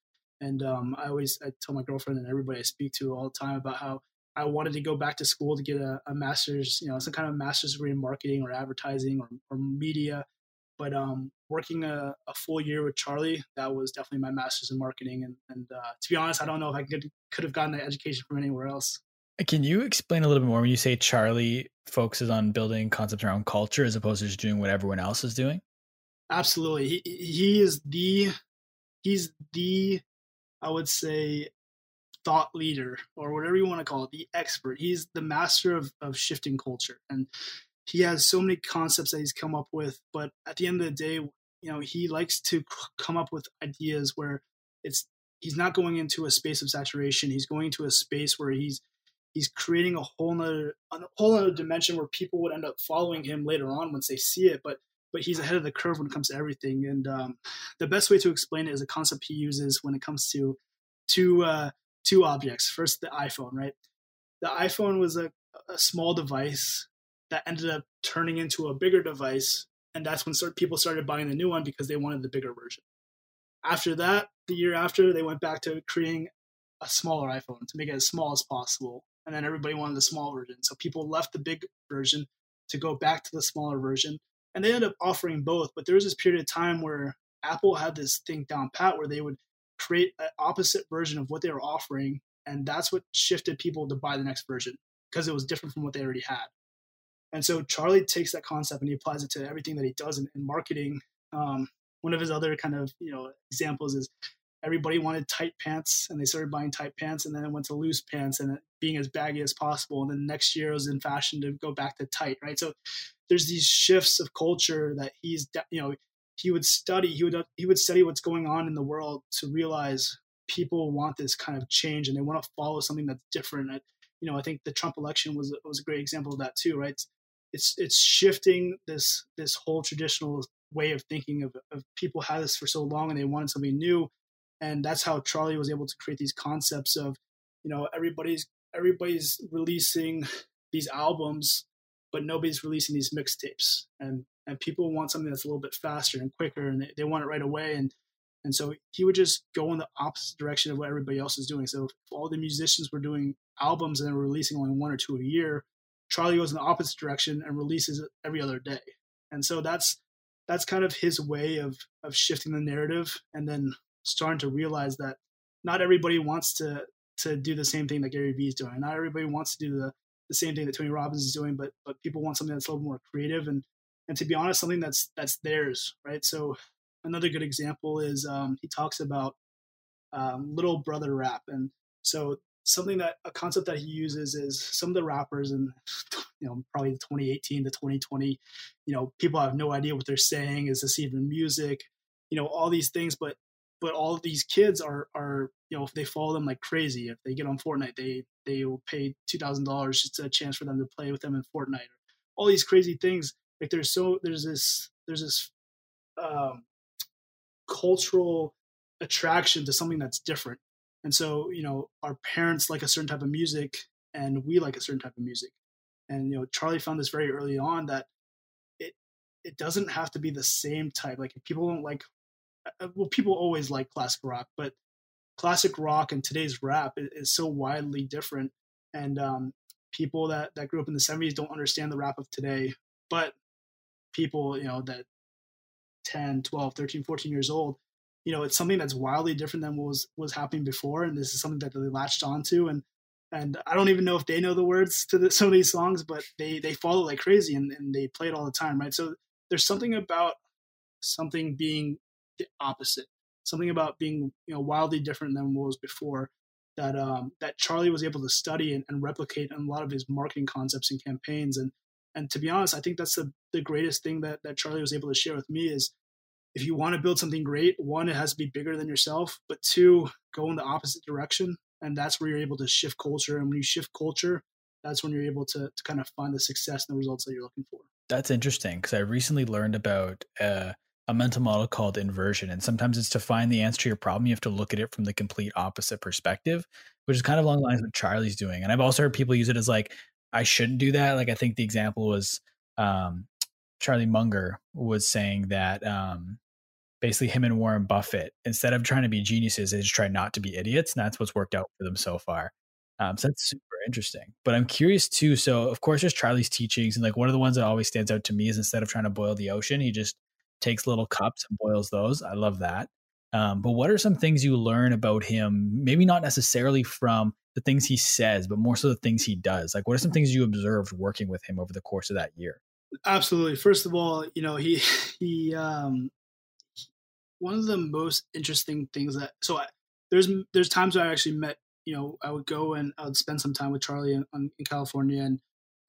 and um, I always I tell my girlfriend and everybody I speak to all the time about how I wanted to go back to school to get a, a master's, you know, some kind of master's degree in marketing or advertising or, or media. But um, working a, a, full year with Charlie, that was definitely my master's in marketing. And, and uh, to be honest, I don't know if I could could have gotten that education from anywhere else. Can you explain a little bit more when you say Charlie focuses on building concepts around culture as opposed to just doing what everyone else is doing? Absolutely. He, he is the, he's the, I would say, thought leader or whatever you want to call it, the expert. He's the master of, of shifting culture. And he has so many concepts that he's come up with. But at the end of the day, you know, he likes to come up with ideas where it's he's not going into a space of saturation. He's going to a space where he's he's creating a whole nother a whole other dimension where people would end up following him later on once they see it. But but he's ahead of the curve when it comes to everything. And um, the best way to explain it is a concept he uses when it comes to to uh, two objects. First, the iPhone, right? The iPhone was a, a small device that ended up turning into a bigger device. And that's when start, people started buying the new one because they wanted the bigger version. After that, the year after, they went back to creating a smaller iPhone to make it as small as possible. And then everybody wanted the small version. So people left the big version to go back to the smaller version. And they ended up offering both, but there was this period of time where Apple had this thing down pat where they would create an opposite version of what they were offering. And that's what shifted people to buy the next version because it was different from what they already had. And so Charlie takes that concept and he applies it to everything that he does in, in marketing. Um, one of his other kind of you know examples is everybody wanted tight pants and they started buying tight pants and then it went to loose pants and being as baggy as possible and then next year it was in fashion to go back to tight right so there's these shifts of culture that he's you know he would study he would uh, he would study what's going on in the world to realize people want this kind of change and they want to follow something that's different. You know i think the trump election was was a great example of that too right? It's it's shifting this this whole traditional way of thinking of, of people had this for so long and they wanted something new. And that's how charlie was able to create these concepts of you know everybody's everybody's releasing these albums but nobody's releasing these mixtapes. And and people want something that's a little bit faster and quicker and they, they want it right away. And and so he would just go in the opposite direction of what everybody else is doing. So if all the musicians were doing albums and they were releasing only one or two a year charlie goes in the opposite direction and releases every other day. And so that's that's kind of his way of of shifting the narrative and then starting to realize that not everybody wants to to do the same thing that Gary Vee is doing. Not everybody wants to do the the same thing that Tony Robbins is doing, but but people want something that's a little more creative and and to be honest, something that's that's theirs, right? So another good example is um, he talks about um, little brother rap, and so something that a concept that he uses is some of the rappers and *laughs* you know probably 2018 to 2020 you know people have no idea what they're saying is this even music you know all these things but but all these kids are are you know if they follow them like crazy if they get on Fortnite they they will pay two thousand dollars just a chance for them to play with them in Fortnite Or all these crazy things like there's so there's this there's this um, cultural attraction to something that's different and so, you know, our parents like a certain type of music and we like a certain type of music. And, you know, Charlie found this very early on that it it doesn't have to be the same type. Like if people don't like uh, well, people always like classic rock, but classic rock and today's rap is, is so widely different. And um, people that, that grew up in the 70s don't understand the rap of today. But people, you know, that 10, 12, 13, 14 years old you know it's something that's wildly different than what was was happening before and this is something that they latched onto and and I don't even know if they know the words to the, some of these songs, but they they follow like crazy and, and they play it all the time, right? So there's something about something being the opposite, something about being you know wildly different than what was before that um, that Charlie was able to study and, and replicate in a lot of his marketing concepts and campaigns. And and to be honest, I think that's the the greatest thing that that Charlie was able to share with me is if you want to build something great, one, it has to be bigger than yourself, but two, go in the opposite direction. And that's where you're able to shift culture. And when you shift culture, that's when you're able to, to kind of find the success and the results that you're looking for. That's interesting because I recently learned about uh, a mental model called inversion. And sometimes it's to find the answer to your problem, you have to look at it from the complete opposite perspective, which is kind of along the lines of what Charlie's doing. And I've also heard people use it as like, I shouldn't do that. Like, I think the example was um, Charlie Munger was saying that um, basically him and Warren Buffett, instead of trying to be geniuses, they just try not to be idiots. And that's what's worked out for them so far. Um, so that's super interesting. But I'm curious too. So of course, there's Charlie's teachings, and like one of the ones that always stands out to me is instead of trying to boil the ocean, he just takes little cups and boils those. I love that. Um, but what are some things you learn about him? Maybe not necessarily from the things he says, but more so the things he does. Like, what are some things you observed working with him over the course of that year? Absolutely. First of all, you know he *laughs* he um, one of the most interesting things that so I, there's there's times I actually met you know I would go and I would spend some time with Charlie in, in California and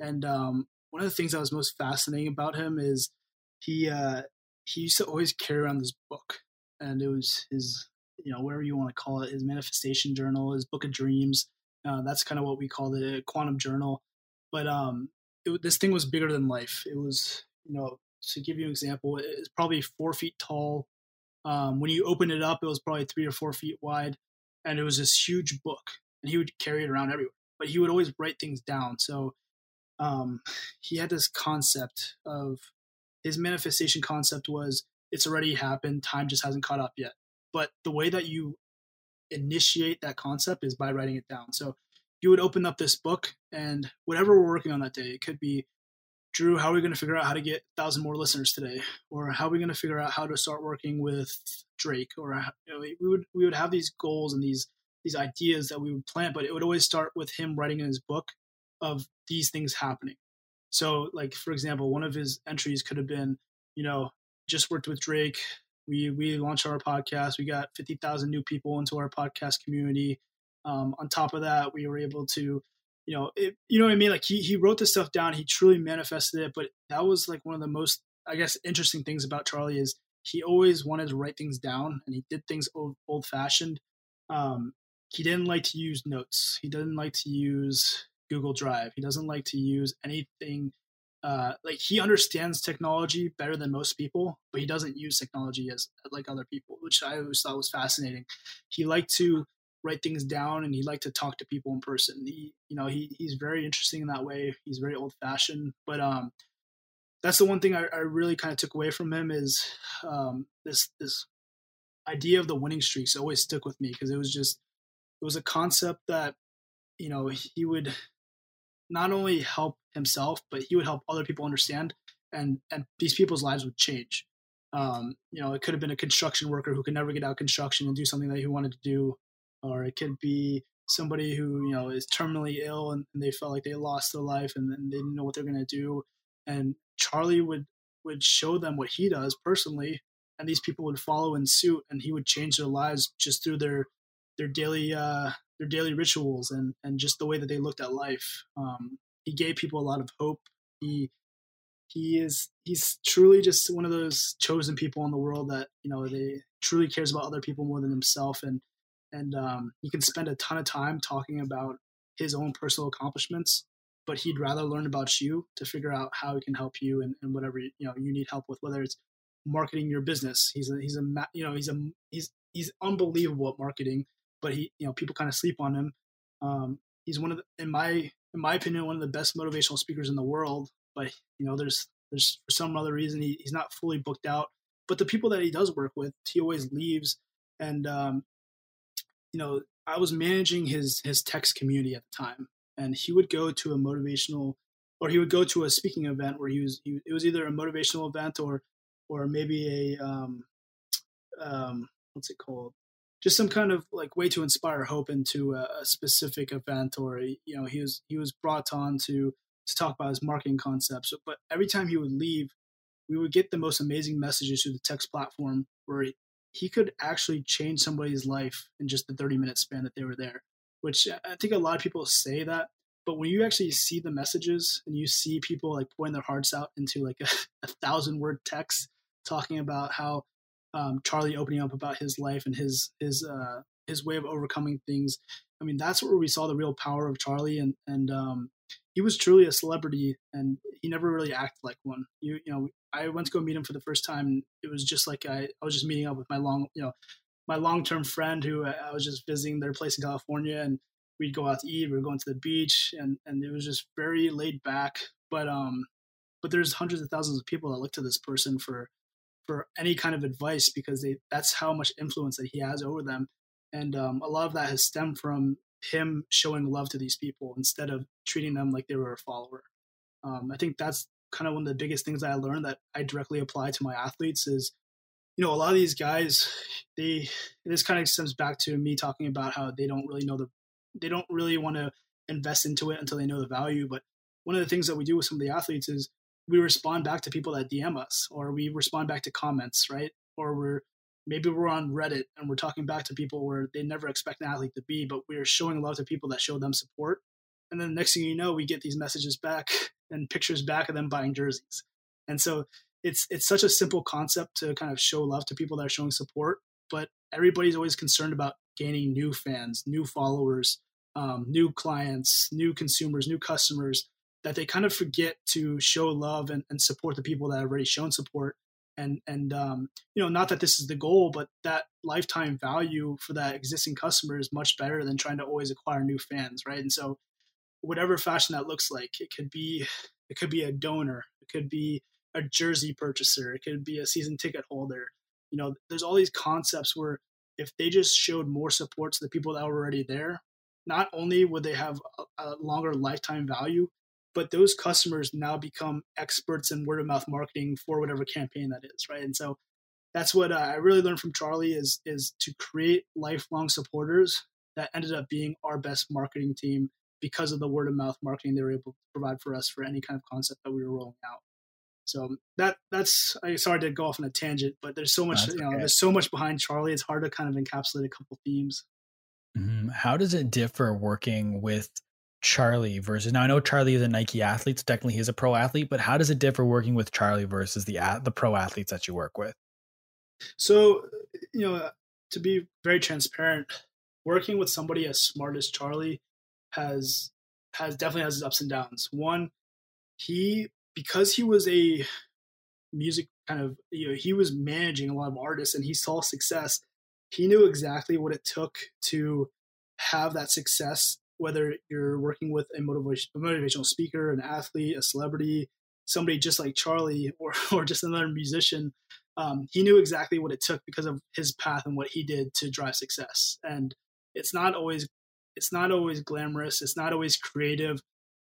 and um, one of the things that was most fascinating about him is he uh, he used to always carry around this book and it was his you know whatever you want to call it his manifestation journal his book of dreams uh, that's kind of what we call the quantum journal but um it, this thing was bigger than life it was you know to give you an example it's probably four feet tall um, when you open it up, it was probably three or four feet wide, and it was this huge book. And he would carry it around everywhere, but he would always write things down. So um, *sighs* he had this concept of his manifestation concept was it's already happened, time just hasn't caught up yet. But the way that you initiate that concept is by writing it down. So you would open up this book, and whatever we're working on that day, it could be Drew, how are we going to figure out how to get a thousand more listeners today? Or how are we going to figure out how to start working with Drake? Or you know, we would we would have these goals and these these ideas that we would plant, but it would always start with him writing in his book of these things happening. So, like for example, one of his entries could have been, you know, just worked with Drake. We we launched our podcast. We got fifty thousand new people into our podcast community. Um, on top of that, we were able to you know, it, you know what I mean? Like he, he wrote this stuff down. He truly manifested it. But that was like one of the most, I guess, interesting things about Charlie is he always wanted to write things down and he did things old, old fashioned. Um, he didn't like to use notes. He didn't like to use Google Drive. He doesn't like to use anything. Uh, like he understands technology better than most people, but he doesn't use technology as like other people, which I always thought was fascinating. He liked to write things down and he liked to talk to people in person. He, you know, he, he's very interesting in that way. He's very old fashioned, but, um, that's the one thing I, I really kind of took away from him is, um, this, this idea of the winning streaks always stuck with me because it was just, it was a concept that, you know, he would not only help himself, but he would help other people understand and, and these people's lives would change. Um, you know, it could have been a construction worker who could never get out construction and do something that he wanted to do or it could be somebody who you know is terminally ill and, and they felt like they lost their life and, and they didn't know what they're going to do and charlie would would show them what he does personally and these people would follow in suit and he would change their lives just through their their daily uh their daily rituals and and just the way that they looked at life. Um he gave people a lot of hope. He he is he's truly just one of those chosen people in the world that you know they truly cares about other people more than himself. And and um, he can spend a ton of time talking about his own personal accomplishments but he'd rather learn about you to figure out how he can help you and, and whatever you know you need help with whether it's marketing your business. He's a he's a you know he's a he's he's unbelievable at marketing but he you know people kind of sleep on him um, he's one of the, in my in my opinion one of the best motivational speakers in the world but you know there's there's for some other reason he, he's not fully booked out but the people that he does work with he always leaves and um, you know, I was managing his his text community at the time, and he would go to a motivational, or he would go to a speaking event where he was. He, it was either a motivational event or, or maybe a um, um, what's it called? Just some kind of like way to inspire hope into a, a specific event, or you know, he was he was brought on to to talk about his marketing concepts. But every time he would leave, we would get the most amazing messages through the text platform where he could actually change somebody's life in just the 30 minute span that they were there which uh, i think a lot of people say that but when you actually see the messages and you see people like pouring their hearts out into like a, *laughs* a thousand word text talking about how um, charlie opening up about his life and his his uh, his way of overcoming things i mean that's where we saw the real power of charlie and and um, he was truly a celebrity and he never really acted like one you you know I went to go meet him for the first time. It was just like I, I was just meeting up with my long, you know, my long term friend who I, was just visiting their place in California, and we'd go out to eat. We were going to the beach, and and it was just very laid back. But um, but there's hundreds of thousands of people that look to this person for for any kind of advice because they that's how much influence that he has over them, and um, a lot of that has stemmed from him showing love to these people instead of treating them like they were a follower. Um, I think that's kind of one of the biggest things that I learned that I directly apply to my athletes is, you know, a lot of these guys, they this kind of stems back to me talking about how they don't really know the, they don't really want to invest into it until they know the value. But one of the things that we do with some of the athletes is we respond back to people that DM us, or we respond back to comments, right? Or we're maybe we're on Reddit and we're talking back to people where they never expect an athlete to be, but we're showing love to people that show them support. And then the next thing you know, we get these messages back *laughs* and pictures back of them buying jerseys. And so it's it's such a simple concept to kind of show love to people that are showing support, but everybody's always concerned about gaining new fans, new followers, um, new clients, new consumers, new customers. That they kind of forget to show love and, and support the people that have already shown support. And and um, you know, not that this is the goal, but that lifetime value for that existing customer is much better than trying to always acquire new fans, right? And so whatever fashion that looks like. It could be it could be a donor, it could be a jersey purchaser, it could be a season ticket holder. You know, there's all these concepts where if they just showed more support to the people that were already there, not only would they have a, a longer lifetime value, but those customers now become experts in word of mouth marketing for whatever campaign that is, right? And so that's what uh, I really learned from Charlie is is to create lifelong supporters that ended up being our best marketing team because of the word of mouth marketing they were able to provide for us for any kind of concept that we were rolling out. So that that's I sorry to go off on a tangent, but there's so much you know okay. there's so much behind Charlie. It's hard to kind of encapsulate a couple themes. Mm-hmm. How does it differ working with Charlie versus now I know Charlie is a Nike athlete, so technically he's a pro athlete, but how does it differ working with Charlie versus the the pro athletes that you work with? So, you know, to be very transparent, working with somebody as smart as Charlie has has definitely has its ups and downs. One, he because he was a music kind of you know he was managing a lot of artists and he saw success he knew exactly what it took to have that success whether you're working with a, motivation, a motivational speaker an athlete a celebrity somebody just like charlie *laughs* or, or just another musician um, he knew exactly what it took because of his path and what he did to drive success. And it's not always it's not always glamorous. It's not always creative.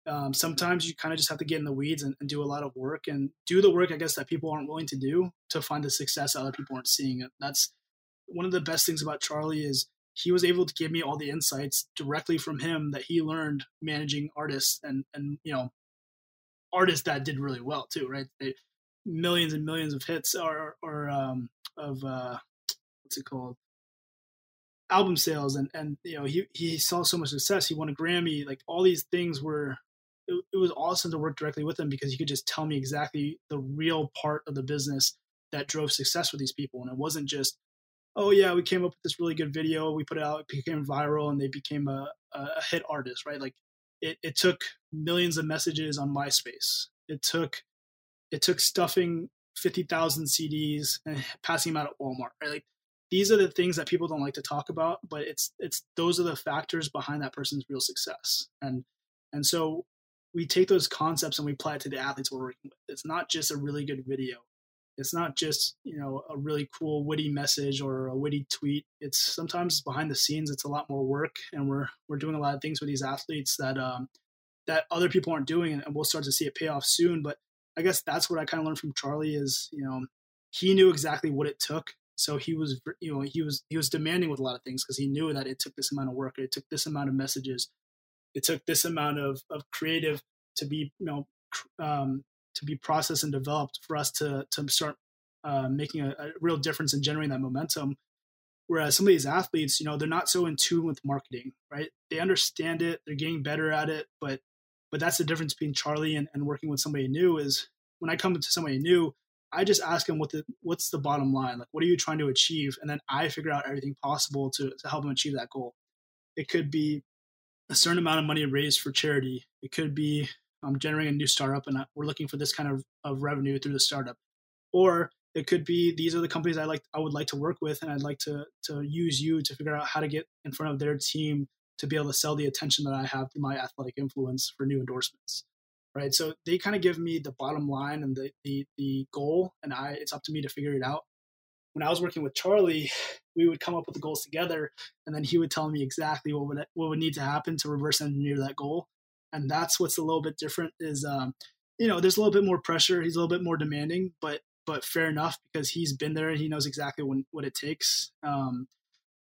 Um, sometimes you kind of just have to get in the weeds and, and, do a lot of work and do the work, I guess, that people aren't willing to do to find the success that other people aren't seeing. That's one of the best things about Charlie is he was able to give me all the insights directly from him that he learned managing artists and and you know artists that did really well too, right? They, millions and millions of hits or or um, of uh, what's it called album sales and and you know he he saw so much success he won a grammy like all these things were it, it, was awesome to work directly with him because he could just tell me exactly the real part of the business that drove success with these people. And it wasn't just, oh yeah, we came up with this really good video, we put it out, it became viral, and they became a, a hit artist, right? Like it, it took millions of messages on MySpace. It took it took stuffing fifty thousand CDs and *laughs* passing them out at Walmart, right? Like these are the things that people don't like to talk about, but it's it's those are the factors behind that person's real success. And and so we take those concepts and we apply it to the athletes we're working with. It's not just a really good video. It's not just you know a really cool witty message or a witty tweet. It's sometimes behind the scenes. It's a lot more work, and we're we're doing a lot of things with these athletes that um, that other people aren't doing, and we'll start to see it pay off soon. But I guess that's what I kind of learned from Charlie is you know he knew exactly what it took. So he was you know he was he was demanding with a lot of things because he knew that it took this amount of work, it took this amount of messages it took this amount of, of creative to be you know um, to be processed and developed for us to to start uh, making a, a, real difference in generating that momentum. Whereas some of these athletes, you know, they're not so in tune with marketing, right? They understand it, they're getting better at it, but but that's the difference between Charlie and, and working with somebody new is when I come to somebody new, I just ask them what the what's the bottom line, like what are you trying to achieve, and then I figure out everything possible to to help them achieve that goal. It could be a certain amount of money raised for charity. It could be um, generating a new startup and we're looking for this kind of, of revenue through the startup. Or it could be these are the companies I like I would like to work with and I'd like to to use you to figure out how to get in front of their team to be able to sell the attention that I have through my athletic influence for new endorsements. Right. So they kind of give me the bottom line and the the the goal and I it's up to me to figure it out when I was working with Charlie, *sighs* we would come up with the goals together, and then he would tell me exactly what would what would need to happen to reverse engineer that goal. And that's what's a little bit different is, um, you know, there's a little bit more pressure. He's a little bit more demanding, but but fair enough because he's been there and he knows exactly when, what it takes. Um,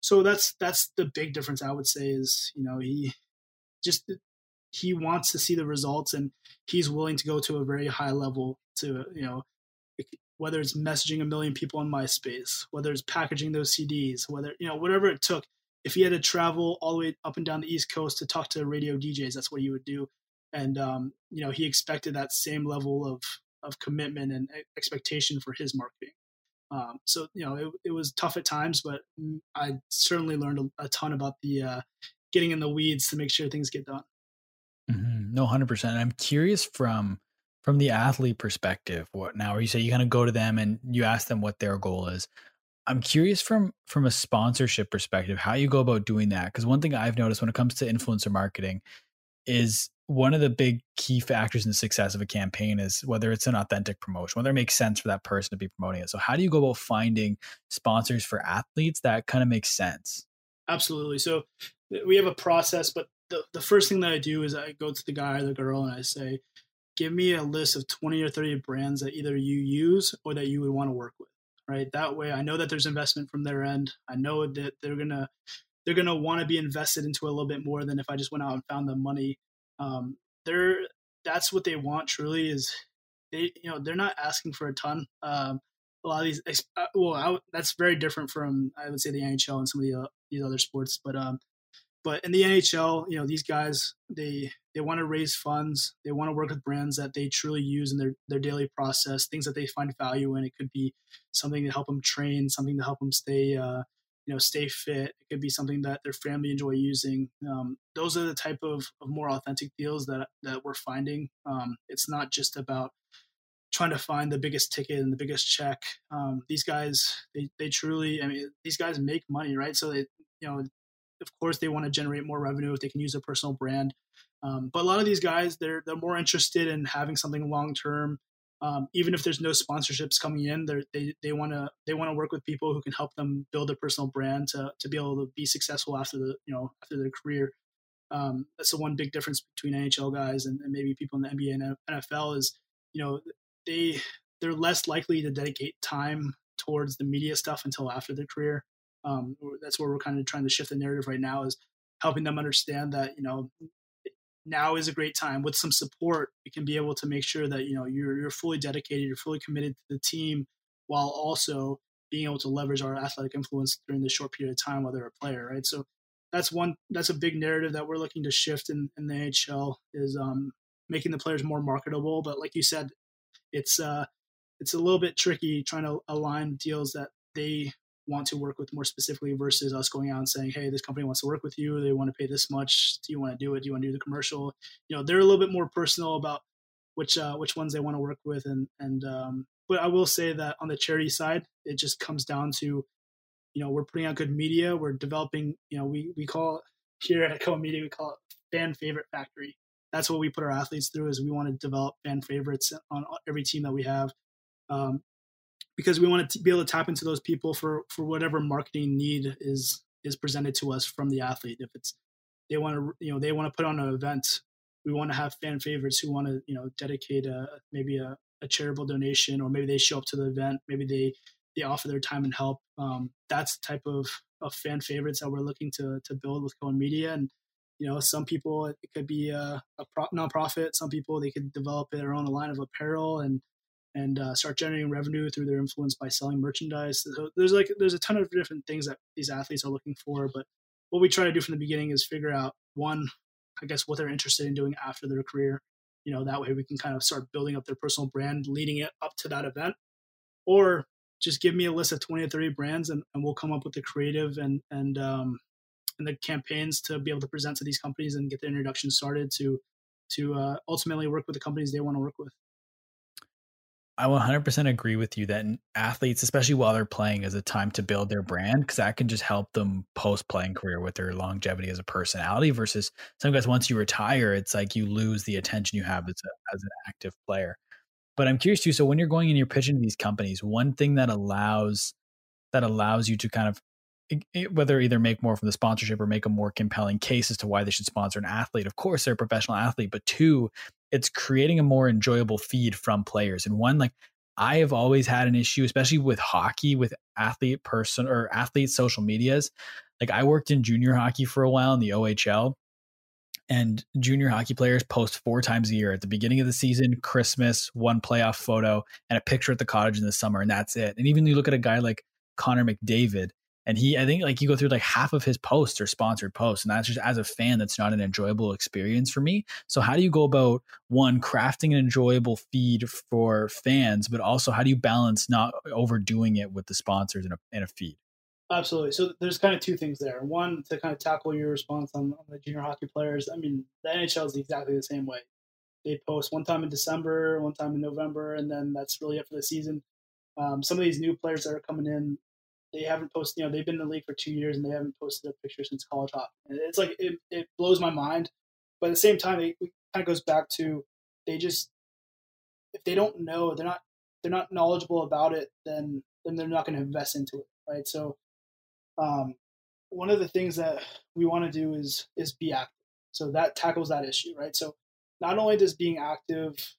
so that's that's the big difference I would say is you know he just he wants to see the results and he's willing to go to a very high level to you know whether it's messaging a million people on MySpace, whether it's packaging those CDs, whether you know whatever it took. If he had to travel all the way up and down the East Coast to talk to radio DJs, that's what he would do. And um, you know, he expected that same level of of commitment and expectation for his marketing. Um, so you know, it, it, was tough at times, but I certainly learned a, a ton about the uh, getting in the weeds to make sure things get done. Mm-hmm. No, hundred percent. I'm curious from from the athlete perspective what now or you say you kind of go to them and you ask them what their goal is i'm curious from from a sponsorship perspective how you go about doing that because one thing i've noticed when it comes to influencer marketing is one of the big key factors in the success of a campaign is whether it's an authentic promotion whether it makes sense for that person to be promoting it. So how do you go about finding sponsors for athletes that kind of makes sense? Absolutely. So we have a process but the the first thing that I do is I go to the guy or the girl and I say, give me a list of 20 or 30 brands that either you use or that you would want to work with right? That way i know that there's investment from their end. I know that they're gonna they're gonna want to be invested into a little bit more than if i just went out and found the money. Um, they're that's what they want truly is they you know they're not asking for a ton. Um, a lot of these uh, well I, that's very different from i would say the nhl and some of the uh, these other sports but um but in the nhl you know these guys they they want to raise funds. They want to work with brands that they truly use in their, their daily process things that they find value in. It could be something to help them train something to help them stay uh, you know stay fit. It could be something that their family enjoy using. Um, those are the type of, of, more authentic deals that that we're finding. Um, it's not just about trying to find the biggest ticket and the biggest check. Um, these guys they, they truly i mean these guys make money right? So they you know of course they want to generate more revenue if they can use a personal brand um, but a lot of these guys, they're they're more interested in having something long term. Um, even if there's no sponsorships coming in, they they want to they want to work with people who can help them build a personal brand to to be able to be successful after the you know after their career. Um, that's the one big difference between NHL guys and, and, maybe people in the NBA and NFL is you know they they're less likely to dedicate time towards the media stuff until after their career. Um, that's where we're kind of trying to shift the narrative right now is helping them understand that you know now is a great time. With some support you can be able to make sure that you know you're, you're fully dedicated you're fully committed to the team while also being able to leverage our athletic influence during this short period of time while they're a player right? So that's one that's a big narrative that we're looking to shift in, in the nhl is um, making the players more marketable. But like you said it's uh it's a little bit tricky trying to align deals that they want to work with more specifically versus us going out and saying, hey, this company wants to work with you. They want to pay this much. Do you want to do it? Do you want to do the commercial? You know, they're a little bit more personal about which uh, which ones they want to work with. And and um, but I will say that on the charity side, it just comes down to, you know, we're putting out good media. We're developing. You know, we we call here at Cohen Media we call it fan favorite factory. That's what we put our athletes through. Is we want to develop fan favorites on every team that we have. Um, because we want to be able to tap into those people for for whatever marketing need is is presented to us from the athlete. If it's they want to you know they want to put on an event, we want to have fan favorites who want to you know dedicate a maybe a, a charitable donation or maybe they show up to the event, maybe they they offer their time and help. Um, that's the type of, of fan favorites that we're looking to to build with Cohen Media and you know some people it could be a, a pro- nonprofit some people they could develop their own line of apparel and and uh, start generating revenue through their influence by selling merchandise. So there's like there's a ton of different things that these athletes are looking for, but what we try to do from the beginning is figure out one, I guess, what they're interested in doing after their career. You know, that way we can kind of start building up their personal brand, leading it up to that event, or just give me a list of 20 or 30 brands and, and we'll come up with the creative and and um, and the campaigns to be able to present to these companies and get the introduction started to to uh, ultimately work with the companies they want to work with. I 100% agree with you that athletes, especially while they're playing, is a time to build their brand because that can just help them post playing career with their longevity as a personality. Versus some guys, once you retire, it's like you lose the attention you have as, a, as an active player. But I'm curious too. So when you're going and you're pitching to these companies, one thing that allows that allows you to kind of whether either make more from the sponsorship or make a more compelling case as to why they should sponsor an athlete. Of course, they're a professional athlete, but two, it's creating a more enjoyable feed from players. And one, like I have always had an issue, especially with hockey, with athlete person or athlete social medias. Like I worked in junior hockey for a while in the OHL, and junior hockey players post four times a year at the beginning of the season, Christmas, one playoff photo, and a picture at the cottage in the summer, and that's it. And even you look at a guy like Connor McDavid, and he, I think, like you go through like half of his posts are sponsored posts, and that's just as a fan, that's not an enjoyable experience for me. So, how do you go about one crafting an enjoyable feed for fans, but also how do you balance not overdoing it with the sponsors in a in a feed? Absolutely. So there's kind of two things there. One to kind of tackle your response on, on the junior hockey players. I mean, the NHL is exactly the same way. They post one time in December, one time in November, and then that's really it for the season. Um, some of these new players that are coming in, they haven't posted. You know, they've been in the league for two years and they haven't posted a picture since college hockey. And it's like it, it blows my mind, but at the same time, it, it kind of goes back to they just if they don't know, they're not they're not knowledgeable about it, then then they're not going to invest into it, right? So, um, one of the things that we want to do is is be active. So that tackles that issue, right? So not only does being active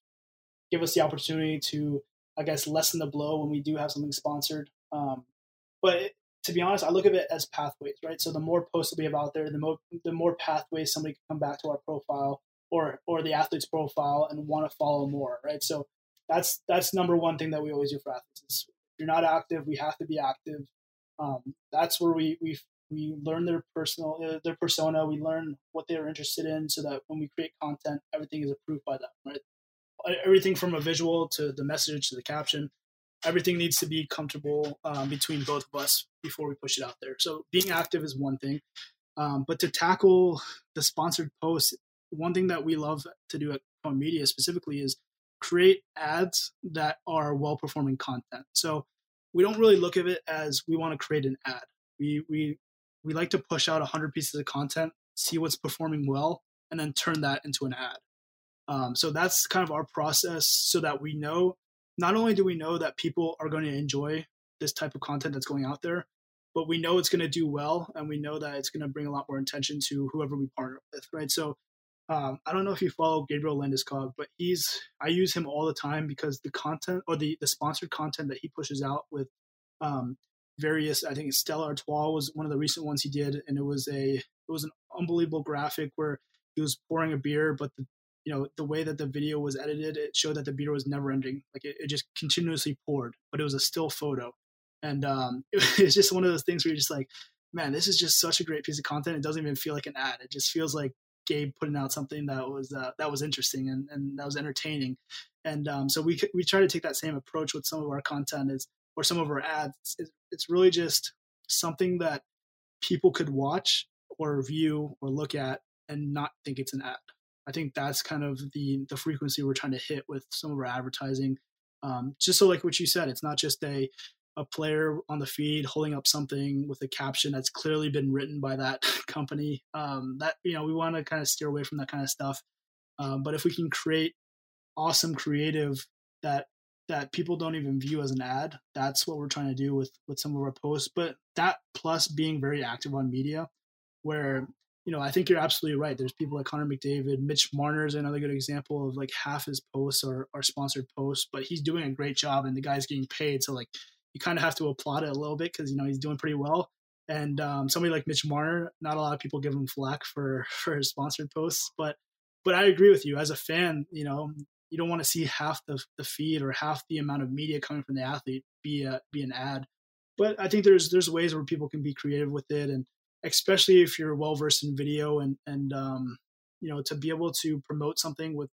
give us the opportunity to, I guess, lessen the blow when we do have something sponsored, um, but to be honest, I look at it as pathways, right? So the more posts that we have out there, the more the more pathways somebody can come back to our profile or or the athlete's profile and want to follow more, right? So that's that's number one thing that we always do for athletes. Is if you're not active, we have to be active. Um, that's where we we we learn their personal uh, their persona. We learn what they're interested in, so that when we create content, everything is approved by them, right? Everything from a visual to the message to the caption everything needs to be comfortable um, between both of us before we push it out there. So being active is one thing, um, but to tackle the sponsored posts, one thing that we love to do at Cohen Media specifically is create ads that are well performing content. So we don't really look at it as we want to create an ad. We we we like to push out 100 pieces of content, see what's performing well, and then turn that into an ad. Um, so that's kind of our process, so that we know not only do we know that people are going to enjoy this type of content that's going out there, but we know it's going to do well and we know that it's going to bring a lot more attention to whoever we partner with, right? So um, I don't know if you follow Gabriel Landeskog, but he's I use him all the time because the content or the the sponsored content that he pushes out with um, various I think Stella Artois was one of the recent ones he did, and it was a it was an unbelievable graphic where he was pouring a beer, but the you know the way that the video was edited it showed that the beer was never ending. Like it, it just continuously poured but it was a still photo. And um, *laughs* it, it's just one of those things where you're just like man this is just such a great piece of content. It doesn't even feel like an ad. It just feels like gabe putting out something that was uh, that was interesting and, and that was entertaining. And um, so we we try to take that same approach with some of our content is or some of our ads. It's, it's really just something that people could watch or view or look at and not think it's an ad I think that's kind of the the frequency we're trying to hit with some of our advertising. Um, just so like what you said, it's not just a a player on the feed holding up something with a caption that's clearly been written by that *laughs* company. Um, that you know we want to kind of steer away from that kind of stuff. Um, but if we can create awesome creative that that people don't even view as an ad, that's what we're trying to do with with some of our posts. But that plus being very active on media, where you know, I think you're absolutely right. There's people like Connor McDavid, Mitch Marner is another good example of like half his posts are, are sponsored posts, but he's doing a great job and the guy's getting paid. So like you kind of have to applaud it a little bit because you know he's doing pretty well. And um, somebody like Mitch Marner, not a lot of people give him flack for *laughs* for his sponsored posts, but but I agree with you as a fan. You know, you don't want to see half the the feed or half the amount of media coming from the athlete be a, be an ad. But I think there's there's ways where people can be creative with it and especially if you're well versed in video and and um, you know to be able to promote something with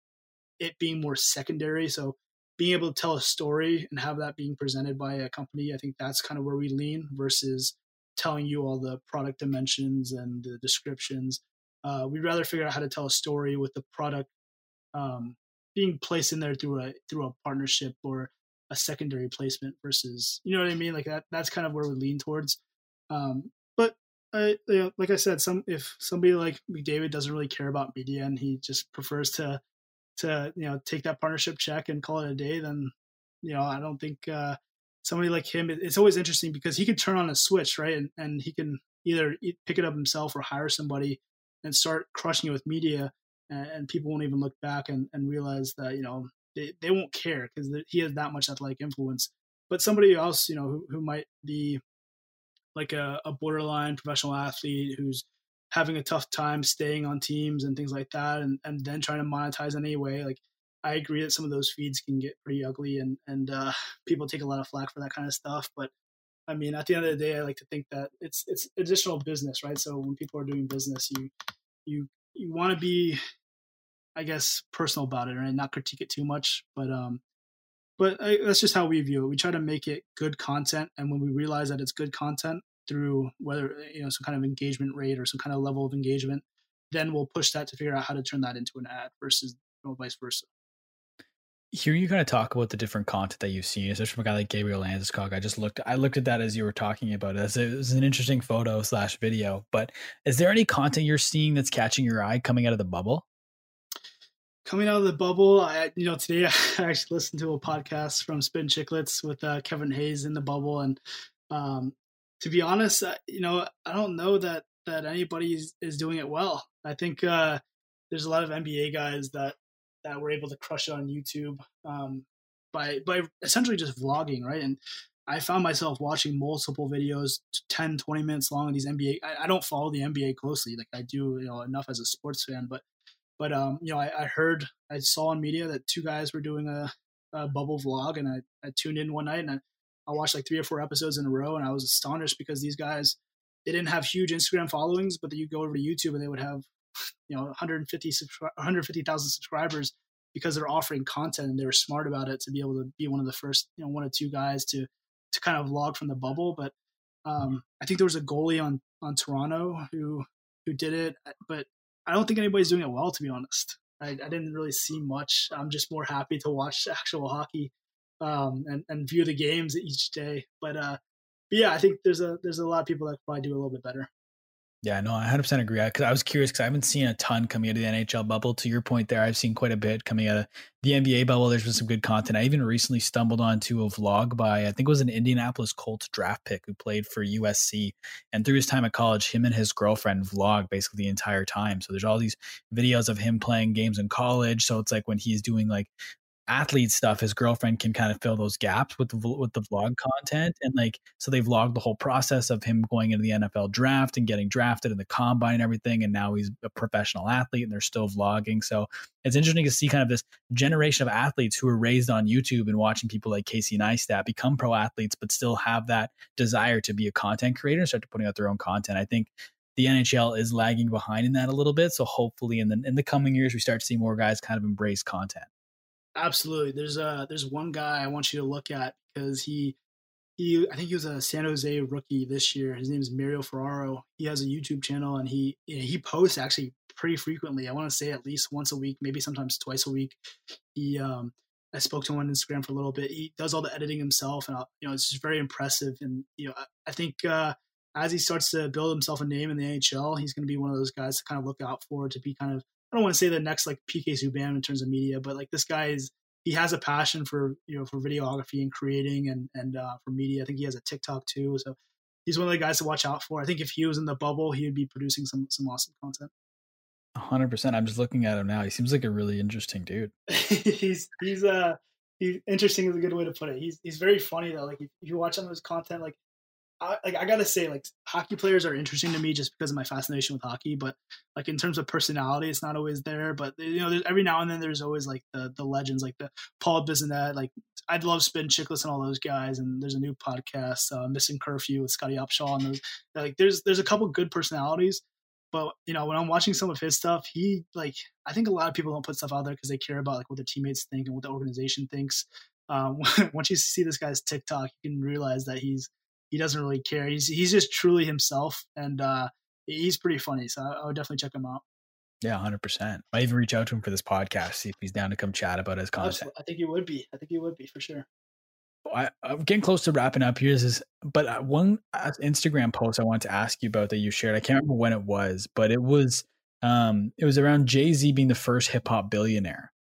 it being more secondary. So being able to tell a story and have that being presented by a company, I think that's kind of where we lean versus telling you all the product dimensions and the descriptions. Uh, we'd rather figure out how to tell a story with the product um, being placed in there through a through a partnership or a secondary placement versus you know what I mean. Like that that's kind of where we lean towards. Um, I, you know, like I said, some if somebody like McDavid doesn't really care about media and he just prefers to to you know take that partnership check and call it a day, then you know I don't think uh, somebody like him. It's always interesting because he could turn on a switch, right, and and he can either pick it up himself or hire somebody and start crushing it with media, and, and people won't even look back and, and realize that you know they, they won't care because he has that much athletic influence. But somebody else, you know, who, who might be like a, a borderline professional athlete who's having a tough time staying on teams and things like that and, and then trying to monetize anyway like i agree that some of those feeds can get pretty ugly and and uh, *laughs* people take a lot of flack for that kind of stuff but i mean at the end of the day i like to think that it's it's additional business right? So when people are doing business you you you want to be i guess personal about it and not critique it too much but um but I, that's just how we view it. We try to make it good content, and when we realize that it's good content through whether you know some kind of engagement rate or some kind of level of engagement, then we'll push that to figure out how to turn that into an ad versus you know, vice versa. Here you kind of talk about the different content that you've seen, especially from a guy like Gabriel Landeskog. I just looked, I looked at that as you were talking about it. It was an interesting photo slash video. But is there any content you're seeing that's catching your eye coming out of the bubble? Coming out of the bubble, I you know today *laughs* I actually listened to a podcast from Spittin' Chiclets with uh, Kevin Hayes in the bubble, and um, to be honest, uh, you know I don't know that that anybody is, is doing it well. I think uh, there's a lot of NBA guys that that were able to crush it on YouTube um, by by essentially just vlogging, right? And I found myself watching multiple videos, 10, 20 minutes long of these NBA. I, I, don't follow the NBA closely, like I do, you know, enough as a sports fan, but but um, you know, I, I heard, I saw on media that two guys were doing a, a bubble vlog, and I, I tuned in one night and I, I watched like three or four episodes in a row, and I was astonished because these guys they didn't have huge Instagram followings, but you go over to YouTube and they would have *laughs* you know 150 150,000 subscribers because they're offering content and they were smart about it to be able to be one of the first you know one or two guys to to kind of vlog from the bubble. But um, I think there was a goalie on on Toronto who who did it, but I don't think anybody's doing it well to be honest. I, I didn't really see much. I'm just more happy to watch *laughs* actual hockey um, and and view the games each day. But uh, but yeah, I think there's a there's a lot of people that probably do a little bit better. Yeah, no, I 100% agree. Because I was curious because I haven't seen a ton coming out of the NHL bubble. To your point there, I've seen quite a bit coming out of the NBA bubble. There's been some good content. I even recently stumbled onto a vlog by, I think it was an Indianapolis Colts draft pick who played for USC. And through his time at college, him and his girlfriend vlog basically the entire time. So there's all these videos of him playing games in college. So it's like when he's doing like athlete stuff his girlfriend can kind of fill those gaps with the with the vlog content and like so they vlogged the whole process of him going into the NFL draft and getting drafted in the combine and everything and now he's a professional athlete and they're still vlogging so it's interesting to see kind of this generation of athletes who are raised on YouTube and watching people like Casey Neistat become pro athletes but still have that desire to be a content creator and start to putting out their own content I think the NHL is lagging behind in that a little bit. So hopefully in the in the coming years we start to see more guys kind of embrace content. Absolutely. There's a there's one guy I want you to look at because he he I think he was a San Jose rookie this year. His name is Mario Ferraro. He has a YouTube channel and he he posts actually pretty frequently. I want to say at least once a week, maybe sometimes twice a week. He um I spoke to him on Instagram for a little bit. He does all the editing himself, and you know it's just very impressive. And you know I, I think uh, as he starts to build himself a name in the NHL, he's going to be one of those guys to kind of look out for to be kind of I don't want to say the next like PK Subban in terms of media, but like this guy is he has a passion for you know for videography and creating and and uh, for media. I think he has a TikTok too, so he's one of the guys to watch out for. I think if he was in the bubble, he would be producing some some awesome content. hundred percent. I'm just looking at him now. He seems like a really interesting dude. *laughs* he's he's uh he's interesting is a good way to put it. He's he's very funny though. Like if, if you watch some of his content, like I, like I gotta say, like hockey players are interesting to me just because of my fascination with hockey. But like in terms of personality, it's not always there. But you know, every now and then there's always like the the legends, like the Paul Bissonnette. Like I'd love Spittin' Chiclets and all those guys. And there's a new podcast, uh, Missing Curfew with Scottie Upshall, and those like there's there's a couple good personalities. But you know, when I'm watching some of his stuff, he like I think a lot of people don't put stuff out there because they care about like what their teammates think and what the organization thinks. Um, *laughs* once you see this guy's TikTok, you can realize that he's he doesn't really care. He's he's just truly himself, and uh, he's pretty funny. So I, I would definitely check him out. Yeah, hundred percent. Might even reach out to him for this podcast, see if he's down to come chat about his content. I think he would be. I think he would be for sure. I, am getting close to wrapping up here. This is, but uh, one uh, Instagram post I wanted to ask you about that you shared. I can't remember when it was, but it was, um, it was around Jay Z being the first hip hop billionaire,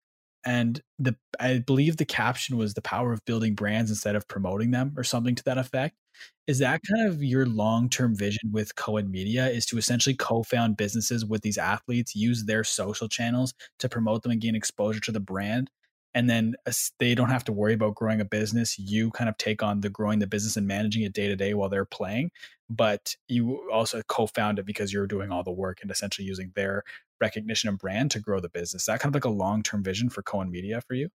and the I believe the caption was the power of building brands instead of promoting them, or something to that effect. Is that kind of your long term vision with Cohen Media? Is to essentially co found businesses with these athletes, use their social channels to promote them and gain exposure to the brand? And then uh, they don't have to worry about growing a business. You kind of take on the growing the business and managing it day to day while they're playing. But you also co found it because you're doing all the work and essentially using their recognition and brand to grow the business. Is that kind of like a long term vision for Cohen Media for you?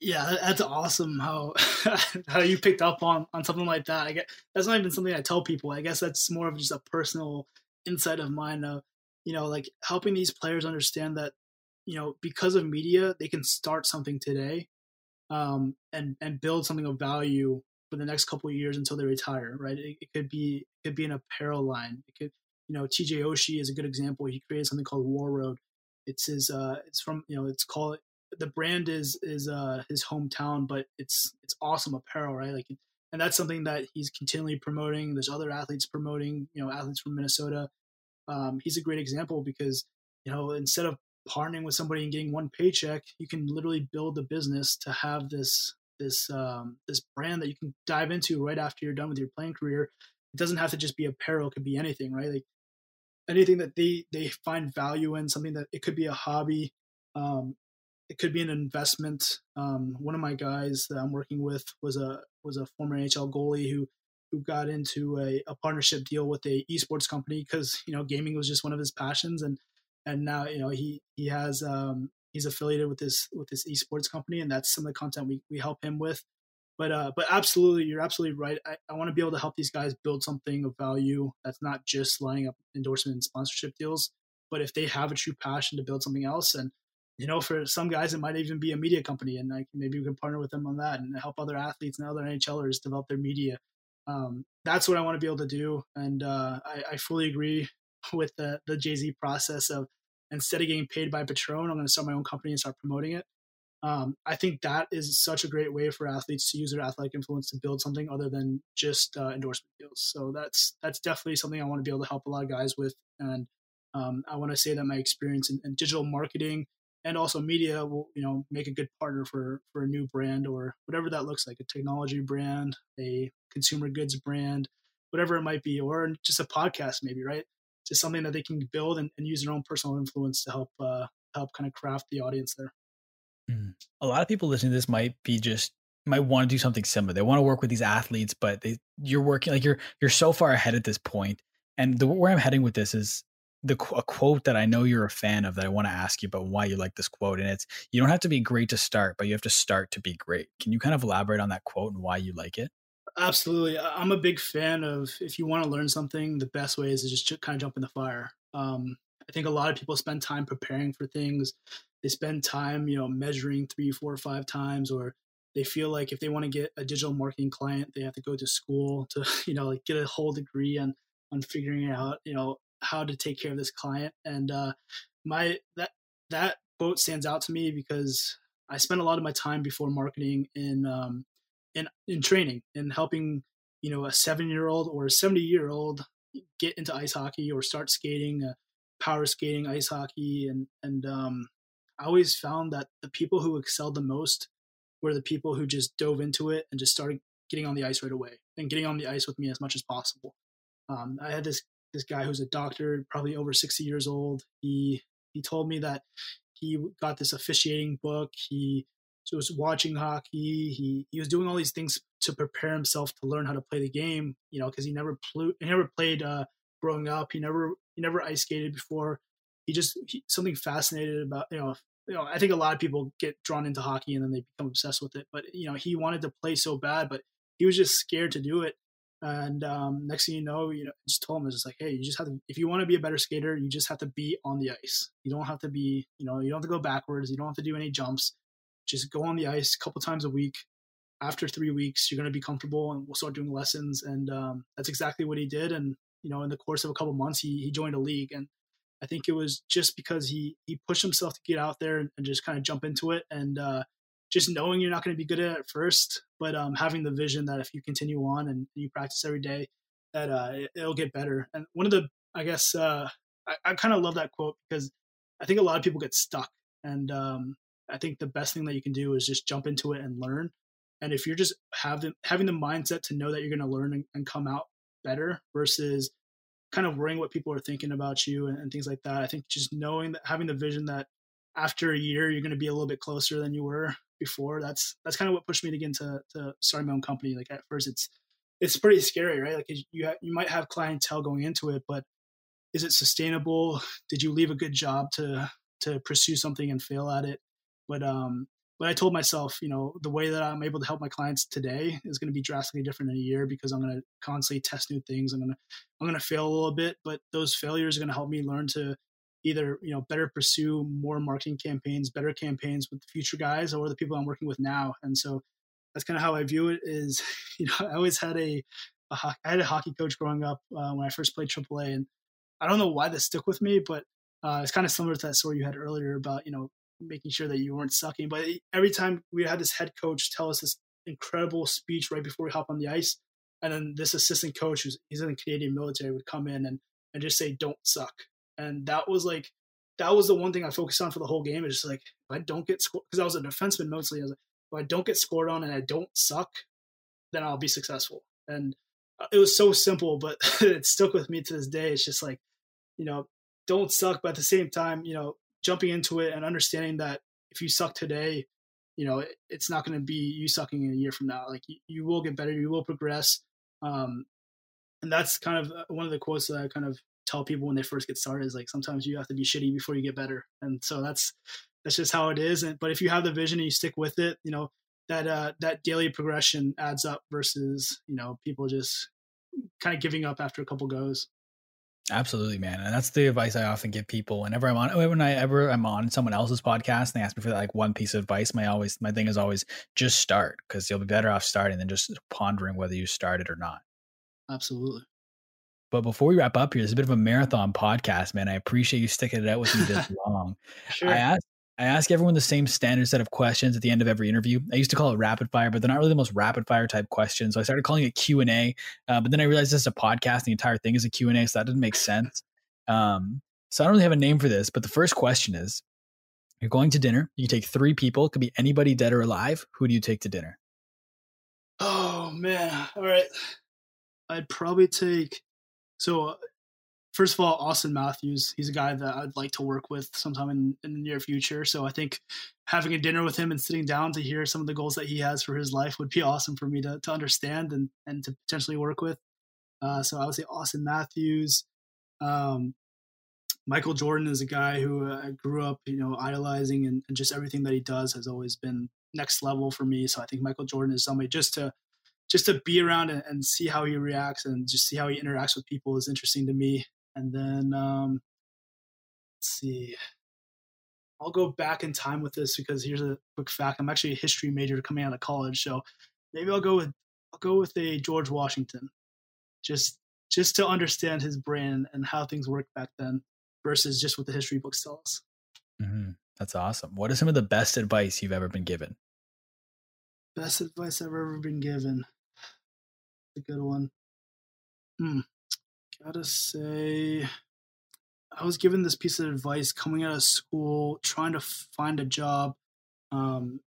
Yeah, that's awesome how *laughs* how you picked up on on something like that. I get that's not even something I tell people. I guess that's more of just a personal insight of mine of you know like helping these players understand that you know because of media they can start something today um, and and build something of value for the next couple of years until they retire. Right? It, it could be it could be an apparel line. It could you know TJ Oshie is a good example. He created something called Warroad. It's his uh, it's from you know it's called the brand is is uh his hometown, but it's it's awesome apparel, right? Like, and that's something that he's continually promoting. There's other athletes promoting, you know, athletes from Minnesota. Um, he's a great example because you know instead of partnering with somebody and getting one paycheck, you can literally build a business to have this this um, this brand that you can dive into right after you're done with your playing career. It doesn't have to just be apparel; it could be anything, right? Like anything that they they find value in, something that it could be a hobby, um, it could be an investment. Um, one of my guys that I'm working with was a was a former NHL goalie who who got into a, a partnership deal with a esports company because you know gaming was just one of his passions and and now you know he he has um, he's affiliated with this with this esports company and that's some of the content we, we help him with but uh but absolutely you're absolutely right i, I want to be able to help these guys build something of value that's not just lining up endorsement and sponsorship deals but if they have a true passion to build something else and you know for some guys it might even be a media company and like maybe we can partner with them on that and help other athletes and other nhlers develop their media um, that's what I want to be able to do. And uh, I, I, fully agree *laughs* with the, the Jay Z process of instead of getting paid by Patron, I'm going to start my own company and start promoting it. Um, I think that is such a great way for athletes to use their athletic influence to build something other than just uh, endorsement deals. So that's that's definitely something I want to be able to help a lot of guys with. And um, I want to say that my experience in, in digital marketing and also media will you know make a good partner for for a new brand or whatever that looks like a technology brand a consumer goods brand whatever it might be or just a podcast maybe right? Just something that they can build and, and use their own personal influence to help uh, help kind of craft the audience there. Mm. a lot of people listening to this might be just might want to do something similar. They want to work with these athletes but they you're working like you're you're so far ahead at this point. And the where i'm heading with this is the a quote that I know you're a fan of that I want to ask you about why you like this quote, and it's you don't have to be great to start, but you have to start to be great. Can you kind of elaborate on that quote and why you like it? Absolutely, I'm a big fan of if you want to learn something, the best way is to just kind of jump in the fire. Um, I think a lot of people spend time preparing for things. They spend time, you know, measuring three, four, five times, or they feel like if they want to get a digital marketing client, they have to go to school to, *laughs* you know, like get a whole degree on on figuring out, you know, how to take care of this client. And uh, my that that quote stands out to me because I spent a lot of my time before marketing in um, in in training and helping you know a seven year old or a seventy year old get into ice hockey or start skating, uh, power skating, ice hockey, and and um, I always found that the people who excelled the most were the people who just dove into it and just started getting on the ice right away and getting on the ice with me as much as possible. Um, I had this this guy who's a doctor, probably over 60 years old. He he told me that he got this officiating book. He was watching hockey. He he was doing all these things to prepare himself to learn how to play the game. You know, because he never played. He never played uh, growing up. He never he never ice skated before. He just he, something fascinated about you know you know I think a lot of people get drawn into hockey and then they become obsessed with it. But you know he wanted to play so bad, but he was just scared to do it. And um, next thing you know, you know, just told him it's like, hey, you just have to. If you want to be a better skater, you just have to be on the ice. You don't have to be, you know, you don't have to go backwards. You don't have to do any jumps. Just go on the ice a couple times a week. After three weeks, you're going to be comfortable, and we'll start doing lessons. And um, that's exactly what he did. And you know, in the course of a couple months, he he joined a league, and I think it was just because he he pushed himself to get out there and, and just kind of jump into it. And uh, just knowing you're not going to be good at it first, but um, having the vision that if you continue on and you practice every day, that uh, it, will get better. And one of the, I guess, uh, I, I kind of love that quote because I think a lot of people get stuck. And um, I think the best thing that you can do is just jump into it and learn. And if you're just having having the mindset to know that you're going to learn and, and, come out better versus kind of worrying what people are thinking about you and, and things like that, I think just knowing that having the vision that after a year you're going to be a little bit closer than you were before. That's that's kind of what pushed me to get into to starting my own company. Like at first it's it's pretty scary right? Like you ha- you might have clientele going into it but is it sustainable? Did you leave a good job to to pursue something and fail at it? But um but I told myself, you know, the way that I'm able to help my clients today is going to be drastically different in a year because I'm going to constantly test new things. I'm going to, I'm going to fail a little bit, but those failures are going to help me learn to either you know better pursue more marketing campaigns better campaigns with the future guys or the people i'm working with now. And so that's kind of how i view it is *laughs* you know i always had a, a I had a hockey coach growing up uh, when i first played aaa and i don't know why this stuck with me but uh, it's kind of similar to that story you had earlier about you know making sure that you weren't sucking. But every time we had this head coach tell us this incredible speech right before we hop on the ice and then this assistant coach who's he's in the canadian military would come in and and just say don't suck and that was like that was the one thing I focused on for the whole game. Is just like if I don't get scored because I was a defenseman mostly. I was like, if I don't get scored on and I don't suck, then I'll be successful. And uh, it was so simple, but *laughs* it stuck with me to this day. It's just like you know, don't suck, but at the same time, you know, jumping into it and understanding that if you suck today, you know, it, it's not going to be you sucking in a year from now. Like you, you will get better, you will progress. Um, and that's kind of uh, one of the quotes that I kind of tell people when they first get started is like sometimes you have to be shitty before you get better. And so that's that's just how it is. And but if you have the vision and you stick with it, you know, that uh that daily progression adds up versus, you know, people just kind of giving up after a couple goes. Absolutely, man. And that's the advice I often give people whenever I'm on when I ever I'm on someone else's podcast and they ask me for that, like one piece of advice. My always my thing is always just start because you'll be better off starting than just pondering whether you started or not. Absolutely. But before we wrap up here, it's a bit of a marathon podcast, man. I appreciate you sticking it out with me this *laughs* long. Sure. I asked I ask everyone the same standard set of questions at the end of every interview. I used to call it rapid fire, but they're not really the most rapid fire type questions. So I started calling it Q and A. Uh, but then I realized this is a podcast. The entire thing is a Q and A, so that didn't make sense. Um, so I don't really have a name for this. But the first question is: You're going to dinner. You take three people. It could be anybody dead or alive. Who do you take to dinner? Oh man! All right, I'd probably take. So first of all, Auston Matthews, he's a guy that I'd like to work with sometime in, in the near future. So I think having a dinner with him and sitting down to hear some of the goals that he has for his life would be awesome for me to, to understand and, and to potentially work with. Uh, so I would say Auston Matthews. Um, Michael Jordan is a guy who I grew up, you know, idolizing and, and just everything that he does has always been next level for me. So I think Michael Jordan is somebody just to just to be around and, and, see how he reacts and just see how he interacts with people is interesting to me. And then um, let's see. I'll go back in time with this because here's a quick fact. I'm actually a history major coming out of college, so maybe I'll go with I'll go with a George Washington, just just to understand his brain and how things worked back then versus just what the history books tell us. Mm-hmm. That's awesome. What are some of the best advice you've ever been given? Best advice I've ever been given. A good one. Hmm gotta say, I was given this piece of advice coming out of school, trying to find a job. Um,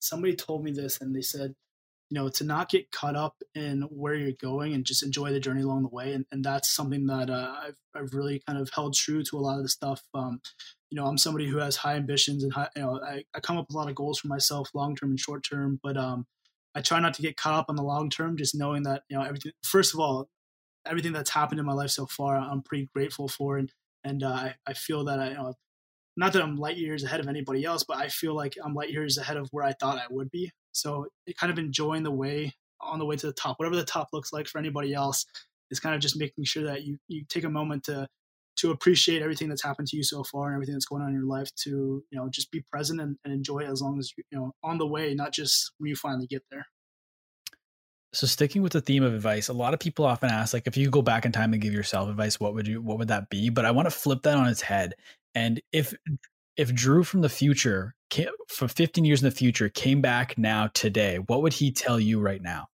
somebody told me this, and they said, you know, to not get caught up in where you're going and just enjoy the journey along the way. And, and that's something that uh, I've, I've really kind of held true to a lot of the stuff. Um, you know, I'm somebody who has high ambitions and high, you know, I, I come up with a lot of goals for myself, long term and short term. But um, I try not to get caught up on the long term, just knowing that you know everything. First of all, everything that's happened in my life so far, I'm pretty grateful for, and and uh, I, I feel that I, you know, not that I'm light years ahead of anybody else, but I feel like I'm light years ahead of where I thought I would be. So kind of enjoying the way on the way to the top, whatever the top looks like for anybody else, is kind of just making sure that you you take a moment to to appreciate everything that's happened to you so far and everything that's going on in your life to you know just be present and, and enjoy it as long as you know on the way not just when you finally get there so sticking with the theme of advice, a lot of people often ask, like, if you go back in time and give yourself advice, what would you, what would that be? But I want to flip that on its head. And if, if Drew from the future, came, for 15 years in the future, came back now today, what would he tell you right now?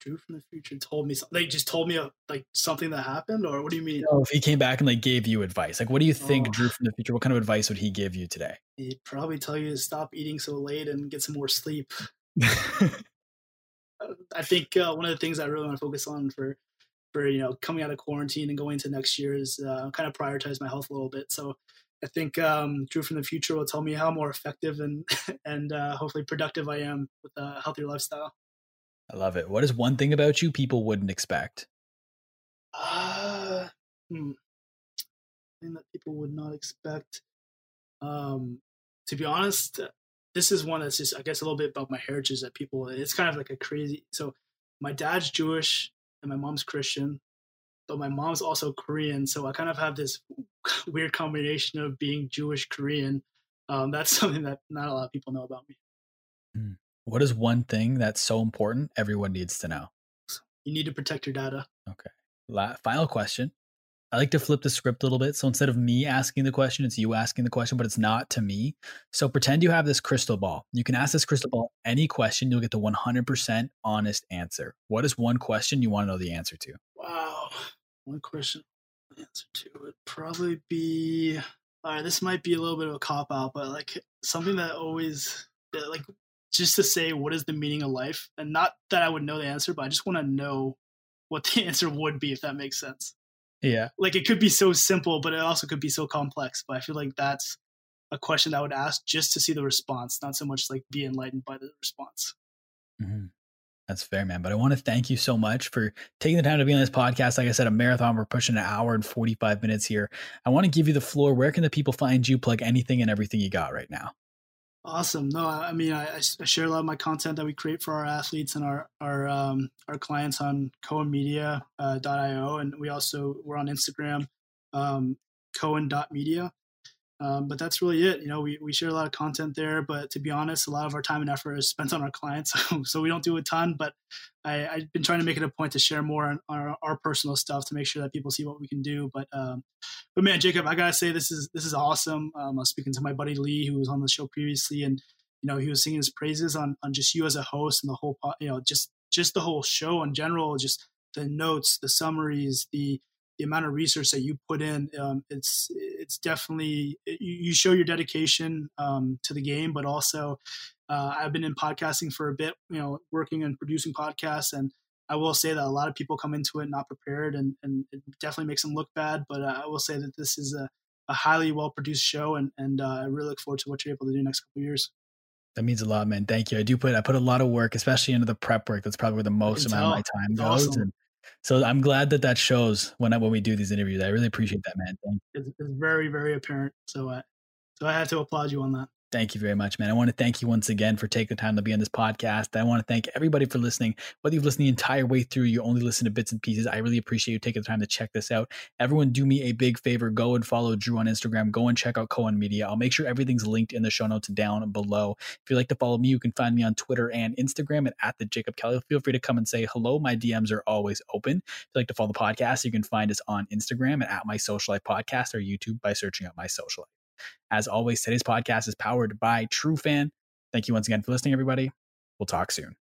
Drew from the future told me something. They just told me a, like something that happened, or what do you mean? No, if he came back and like gave you advice, like what do you think oh. Drew from the future? What kind of advice would he give you today? He'd probably tell you to stop eating so late and get some more sleep. *laughs* I think uh, one of the things I really want to focus on for for you know coming out of quarantine and going into next year is uh, kind of prioritize my health a little bit. So I think um, Drew from the future will tell me how more effective and *laughs* and uh, hopefully productive I am with a healthier lifestyle. I love it. What is one thing about you people wouldn't expect? Uh, hmm. Thing that people would not expect. Um, to be honest, this is one that's just I guess a little bit about my heritage that people it's kind of like a crazy so my dad's Jewish and my mom's Christian, but my mom's also Korean, so I kind of have this *laughs* weird combination of being Jewish Korean. Um, that's *laughs* something that not a lot of people know about me. Hmm. What is one thing that's so important everyone needs to know? You need to protect your data. Okay. La- final question. I like to flip the script a little bit. So instead of me asking the question, it's you asking the question, but it's not to me. So pretend you have this crystal ball. You can ask this crystal ball any question, you'll get the 100% honest answer. What is one question you want to know the answer to? Wow. One question answer to would probably be all right, this might be a little bit of a cop out, but like something that always like just to say what is the meaning of life and not that I would know the answer, but I just want to know what the *laughs* answer would be if that makes sense. Yeah. Like it could be so simple, but it also could be so complex. But I feel like that's a question that I would ask just to see the response, not so much like be enlightened by the response. Mm-hmm. That's fair, man. But I want to thank you so much for taking the time to be on this podcast. Like I said, a marathon, we're pushing an hour and 45 minutes here. I want to give you the floor. Where can the people find you? Plug anything and everything you got right now. Awesome. No, I mean, I, I, share a lot of my content that we create for our athletes and our our um, our clients on cohenmedia.io, uh, and we also we're on Instagram, um, cohen.media. Um, but that's really it. You know, we, we share a lot of content there, but to be honest, a lot of our time and effort is spent on our clients. *laughs* so we don't do a ton, but I, have been trying to make it a point to share more on our, our, personal stuff to make sure that people see what we can do. But, um, but man, Jacob, I gotta say, this is, this is awesome. Um, I was speaking to my buddy Lee, who was on the show previously, and, you know, he was singing his praises on, on just you as a host and the whole, you know, just, just the whole show in general, just the notes, the summaries, the, the amount of research that you put in, um, it's it's definitely you show your dedication um, to the game, but also uh, I've been in podcasting for a bit, you know, working and producing podcasts, and I will say that a lot of people come into it not prepared, and, and it definitely makes them look bad. But uh, I will say that this is a, a highly well produced show, and and uh, I really look forward to what you're able to do next couple years. That means a lot, man. Thank you. I do put I put a lot of work, especially into the prep work. That's probably where the most amount tell. of my time goes. Awesome. And so I'm glad that that shows when I, when we do these interviews. I really appreciate that, man. It's, it's very very apparent. So I so I have to applaud you on that. Thank you very much, man. I want to thank you once again for taking the time to be on this podcast. I want to thank everybody for listening. Whether you've listened the entire way through, you only listen to bits and pieces. I really appreciate you taking the time to check this out. Everyone, do me a big favor. Go and follow Drew on Instagram. Go and check out Cohen Media. I'll make sure everything's linked in the show notes down below. If you'd like to follow me, you can find me on Twitter and Instagram and at the Jacob Kelly. Feel free to come and say hello. My DMs are always open. If you'd like to follow the podcast, you can find us on Instagram and at My Social Life Podcast or YouTube by searching out My Social Life. As always, today's podcast is powered by TrueFan. Thank you once again for listening, everybody. We'll talk soon.